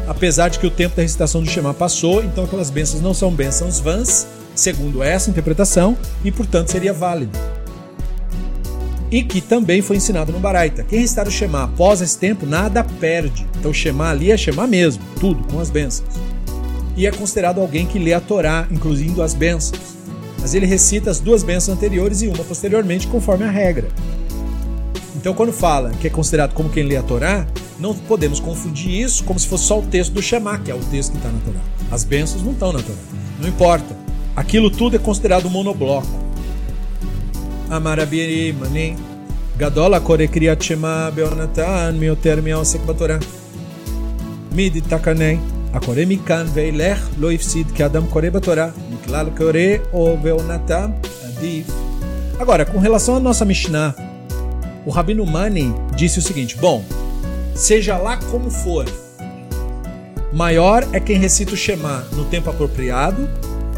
Apesar de que o tempo da recitação do Shema passou, então aquelas bênçãos não são bênçãos vãs, segundo essa interpretação, e portanto seria válido. E que também foi ensinado no Baraita. Quem recitar o Shema após esse tempo, nada perde. Então Shema ali é Shema mesmo, tudo, com as bênçãos. E é considerado alguém que lê a Torá, incluindo as bênçãos mas ele recita as duas bênçãos anteriores e uma posteriormente, conforme a regra. Então, quando fala que é considerado como quem lê a Torá, não podemos confundir isso como se fosse só o texto do Shema, que é o texto que está na Torá. As bênçãos não estão na Torá. Não importa. Aquilo tudo é considerado um monobloco. Amarabiri mani gadola kore kriyat shema beonatan mioter miosek batorá. Mid takanei הקורא מכאן ואילך לא הפסיד כאדם קורא בתורה, מכלל קורא ou veonatam adif. Agora, com relação à nossa Mishnah, o Rabino Mani disse o seguinte: bom, seja lá como for, maior é quem recita o Shema no tempo apropriado,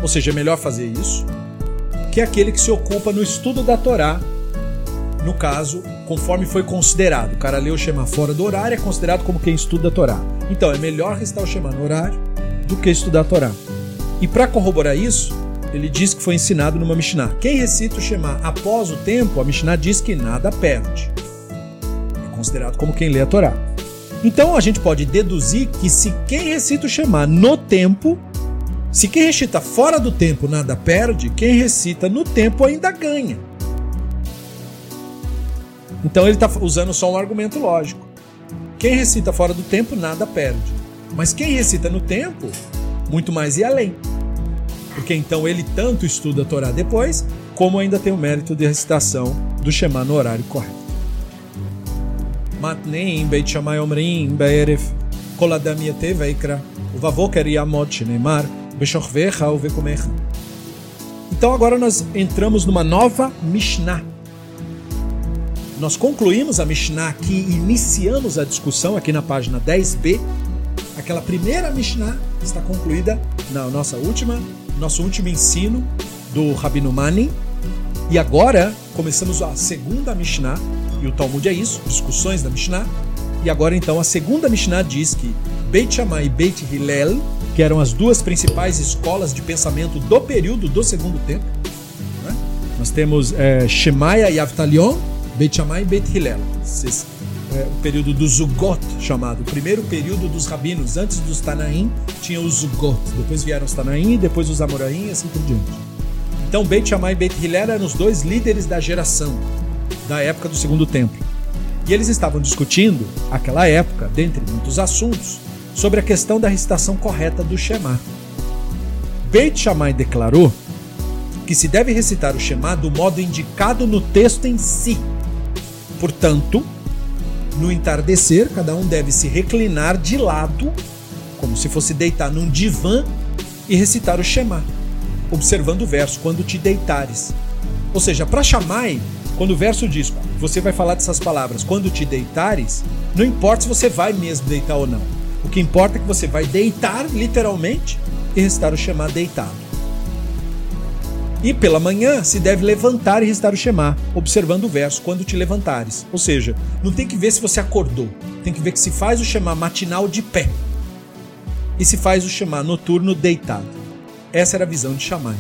ou seja, é melhor fazer isso, que aquele que se ocupa no estudo da Torá, no caso, conforme foi considerado. O cara leu o Shema fora do horário, é considerado como quem estuda a Torá. Então, é melhor recitar o Shema no horário do que estudar a Torá. E para corroborar isso, ele diz que foi ensinado numa Mishnah. Quem recita o Shema após o tempo, a Mishnah diz que nada perde. É considerado como quem lê a Torá. Então a gente pode deduzir que se quem recita o Shema no tempo, se quem recita fora do tempo nada perde, quem recita no tempo ainda ganha. Então ele está usando só um argumento lógico. Quem recita fora do tempo, nada perde. Mas quem recita no tempo, muito mais e além. Porque então ele tanto estuda a Torá depois, como ainda tem o mérito de recitação do Shema no horário correto. Matneim Beit Shammai Omrim Be'erev Kol Adam Yatev Veikra Uvavoker Shneimar Beshorvecha Uvekomecha Então agora nós entramos numa nova Mishnah nós concluímos a Mishnah aqui, iniciamos a discussão aqui na página 10b. Aquela primeira Mishnah está concluída na nossa última, nosso último ensino do Rabino Mani. E agora começamos a segunda Mishnah, e o Talmud é isso, discussões da Mishnah. E agora então a segunda Mishnah diz que Beit Shammai e Beit Hillel, que eram as duas principais escolas de pensamento do período do segundo tempo, né? nós temos é, Shemaya e Avtalion, Beit Shammai e Beit Hillel. É, o período do Zugot, chamado. O primeiro período dos rabinos. Antes dos Tanaim, tinha os Zugot. Depois vieram os Tanaim, depois os Amoraim e assim por diante. Então, Beit Shammai e Beit Hillel eram os dois líderes da geração, da época do Segundo Templo. E eles estavam discutindo, aquela época, dentre muitos assuntos, sobre a questão da recitação correta do Shema. Beit Shammai declarou que se deve recitar o Shema do modo indicado no texto em si. Portanto, no entardecer, cada um deve se reclinar de lado, como se fosse deitar num divã e recitar o Shema, observando o verso, quando te deitares. Ou seja, para Shammai, quando o verso diz, você vai falar dessas palavras, quando te deitares, não importa se você vai mesmo deitar ou não. O que importa é que você vai deitar, literalmente, e recitar o Shema deitado. E pela manhã se deve levantar e recitar o Shema, observando o verso, quando te levantares. Ou seja, não tem que ver se você acordou, tem que ver que se faz o Shema matinal de pé e se faz o Shema noturno deitado. Essa era a visão de Shammai.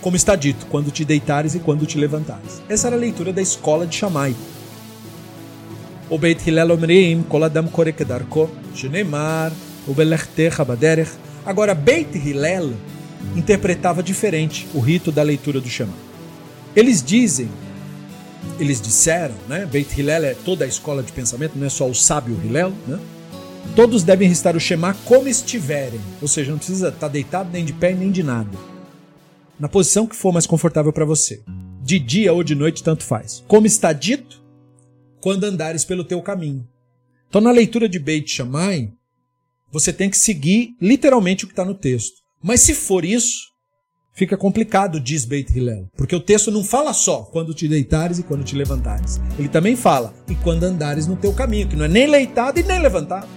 Como está dito, quando te deitares e quando te levantares. Essa era a leitura da escola de Shammai. O Beit Hillel Omrim, Kol Adam Kore Kedarko, Shenemar, Ubelechtech Baderech. Agora, Beit Hillel interpretava diferente o rito da leitura do Shema. Eles dizem, eles disseram, né? Beit Hillel é toda a escola de pensamento, não é só o sábio Hillel, né? Todos devem recitar o Shema como estiverem, ou seja, não precisa estar deitado nem de pé nem de nada. Na posição que for mais confortável para você. De dia ou de noite, tanto faz. Como está dito, quando andares pelo teu caminho. Então, na leitura de Beit Shammai, você tem que seguir literalmente o que está no texto. Mas se for isso, fica complicado, diz Beit Hillel, porque o texto não fala só quando te deitares e quando te levantares. Ele também fala e quando andares no teu caminho, que não é nem leitado e nem levantado.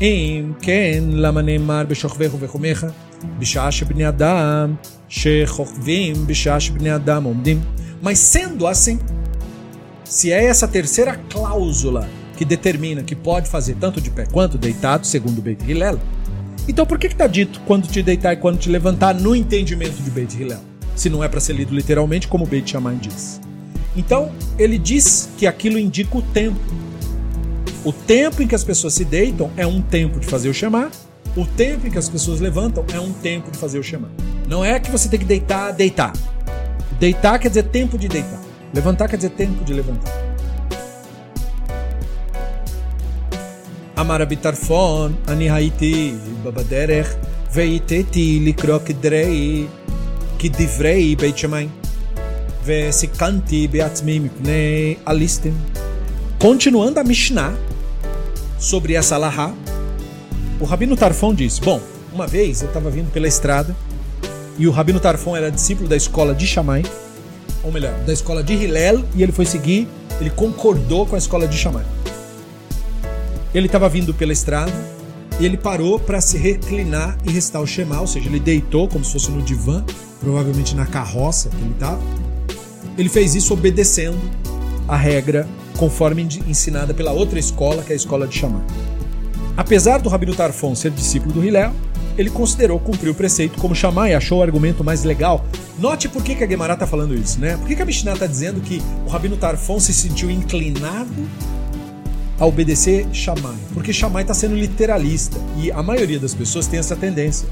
אם כן, למה נאמר בשוכבך ובחומך, בשעה שבני אדם שכוכבים בשעה שבני אדם עומדים? Mas sendo assim, se é essa terceira cláusula que determina que pode fazer tanto de pé quanto deitado, segundo Beit Hillel, então por que está dito quando te deitar e quando te levantar no entendimento de Beit Hillel? Se não é para ser lido literalmente, como Beit Shammai diz. Então, ele diz que aquilo indica o tempo. O tempo em que as pessoas se deitam é um tempo de fazer o chamar, o tempo em que as pessoas levantam é um tempo de fazer o chamar. Não é que você tem que deitar, deitar. Deitar quer dizer tempo de deitar. Levantar quer dizer tempo de levantar. Amar habitar fon, anihaiti, babaderer, veiteti, likrokidrei, kidivrei, beitchamai, vesikanti, beatzmi, mipnei, alistem. Continuando a Mishnah sobre essa lahá, o Rabino Tarfon diz: Bom, uma vez eu estava vindo pela estrada e o Rabino Tarfon era discípulo da escola de Shammai ou melhor, da escola de Hillel, e ele foi seguir, ele concordou com a escola de Shammai. Ele estava vindo pela estrada e ele parou para se reclinar e restar o Shema, ou seja, ele deitou como se fosse no divã, provavelmente na carroça que ele estava. Ele fez isso obedecendo a regra conforme ensinada pela outra escola, que é a escola de Shammai. Apesar do Rabino Tarfon ser discípulo do Hillel, ele considerou cumprir o preceito como Shammai achou o argumento mais legal. Note por que, que a Gemara está falando isso, né? Por que, que a Mishnah está dizendo que o Rabino Tarfon se sentiu inclinado a obedecer Shammai, porque Shammai está sendo literalista e a maioria das pessoas tem essa tendência.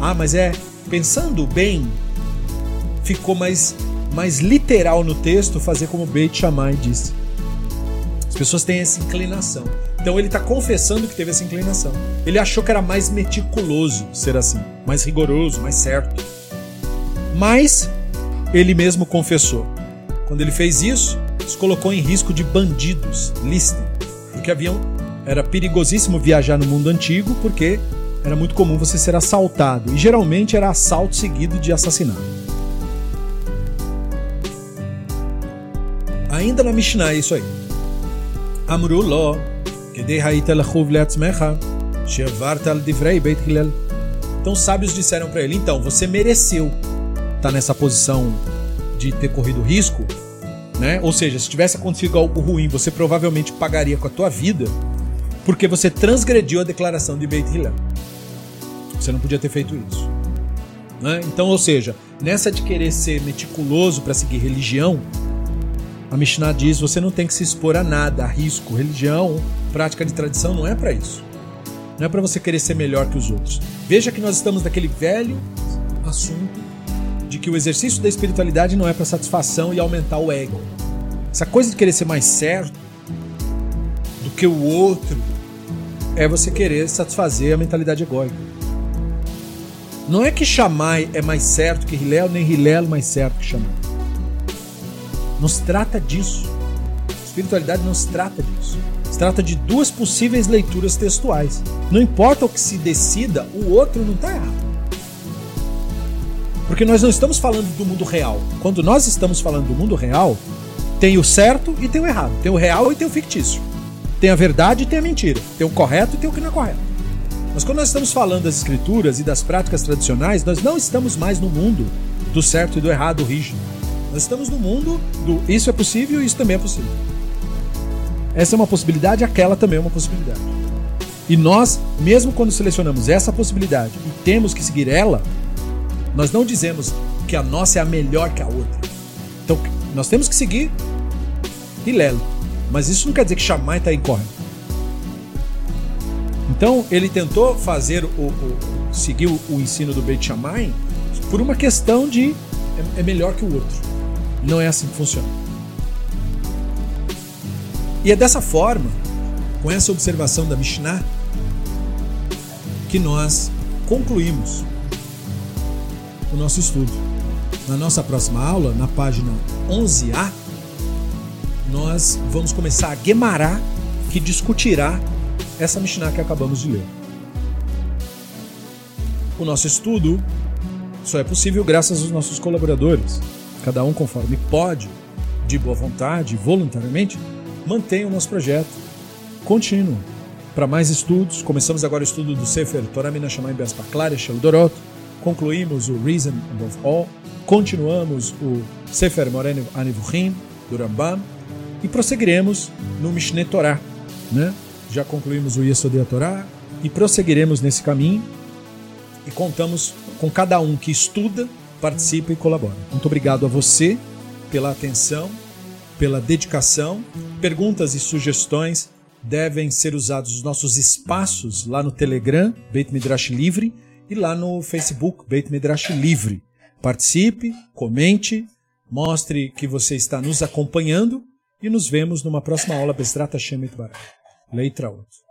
Ah, mas é pensando bem, ficou mais mais literal no texto fazer como Beit Shammai disse. As pessoas têm essa inclinação. Então ele está confessando que teve essa inclinação. Ele achou que era mais meticuloso ser assim, mais rigoroso, mais certo. Mas ele mesmo confessou. Quando ele fez isso, se colocou em risco de bandidos, listem porque avião era perigosíssimo viajar no mundo antigo, porque era muito comum você ser assaltado, e geralmente era assalto seguido de assassinato. Ainda na Mishnah é isso aí. Amru lo, Então sábios disseram para ele, então, você mereceu estar nessa posição de ter corrido risco, né? Ou seja, se tivesse acontecido algo ruim, você provavelmente pagaria com a tua vida, porque você transgrediu a declaração de Beit Hillel. Você não podia ter feito isso. Né? Então, ou seja, nessa de querer ser meticuloso para seguir religião, a Mishnah diz: você não tem que se expor a nada, a risco. Religião, prática de tradição não é para isso. Não é para você querer ser melhor que os outros. Veja que nós estamos naquele velho assunto de que o exercício da espiritualidade não é para satisfação e aumentar o ego. Essa coisa de querer ser mais certo do que o outro é você querer satisfazer a mentalidade egóica. Não é que Shammai é mais certo que Hillel, nem Hillel mais certo que Shammai. Não se trata disso. Espiritualidade não se trata disso. Se trata de duas possíveis leituras textuais. Não importa o que se decida, o outro não está errado. Porque nós não estamos falando do mundo real. Quando nós estamos falando do mundo real, tem o certo e tem o errado. Tem o real e tem o fictício. Tem a verdade e tem a mentira. Tem o correto e tem o que não é correto. Mas quando nós estamos falando das escrituras e das práticas tradicionais, nós não estamos mais no mundo do certo e do errado rígido. Nós estamos no mundo do isso é possível e isso também é possível. Essa é uma possibilidade, aquela também é uma possibilidade. E nós, mesmo quando selecionamos essa possibilidade e temos que seguir ela, nós não dizemos que a nossa é a melhor que a outra. Então, nós temos que seguir Hilel. Mas isso não quer dizer que Shammai está incorreto. Então, ele tentou fazer o, o seguir o, o, ensino do Beit Shammai por uma questão de é, é melhor que o outro. Não é assim que funciona. E é dessa forma, com essa observação da Mishnah, que nós concluímos o nosso estudo. Na nossa próxima aula, na página 11A, nós vamos começar a Gemara, que discutirá essa Mishnah que acabamos de ler. O nosso estudo só é possível graças aos nossos colaboradores, cada um conforme pode, de boa vontade, voluntariamente, mantém o nosso projeto contínuo. Para mais estudos, começamos agora o estudo do Sefer Torah Minashamayim Be'aspaklare Shel Dorot, concluímos o Reason Above All, continuamos o Sefer Moreno Anivuchim, do Rambam, e prosseguiremos no Mishneh Torah. Né? Já concluímos o Yesodei Torah e prosseguiremos nesse caminho e contamos com cada um que estuda, participa e colabora. Muito obrigado a você pela atenção, pela dedicação. Perguntas e sugestões devem ser usados os nossos espaços lá no Telegram, Beit Midrash Livre, e lá no Facebook, Beit Midrash Livre. Participe, comente, mostre que você está nos acompanhando e nos vemos numa próxima aula Bestrata Shemet Barak. Leitra 8.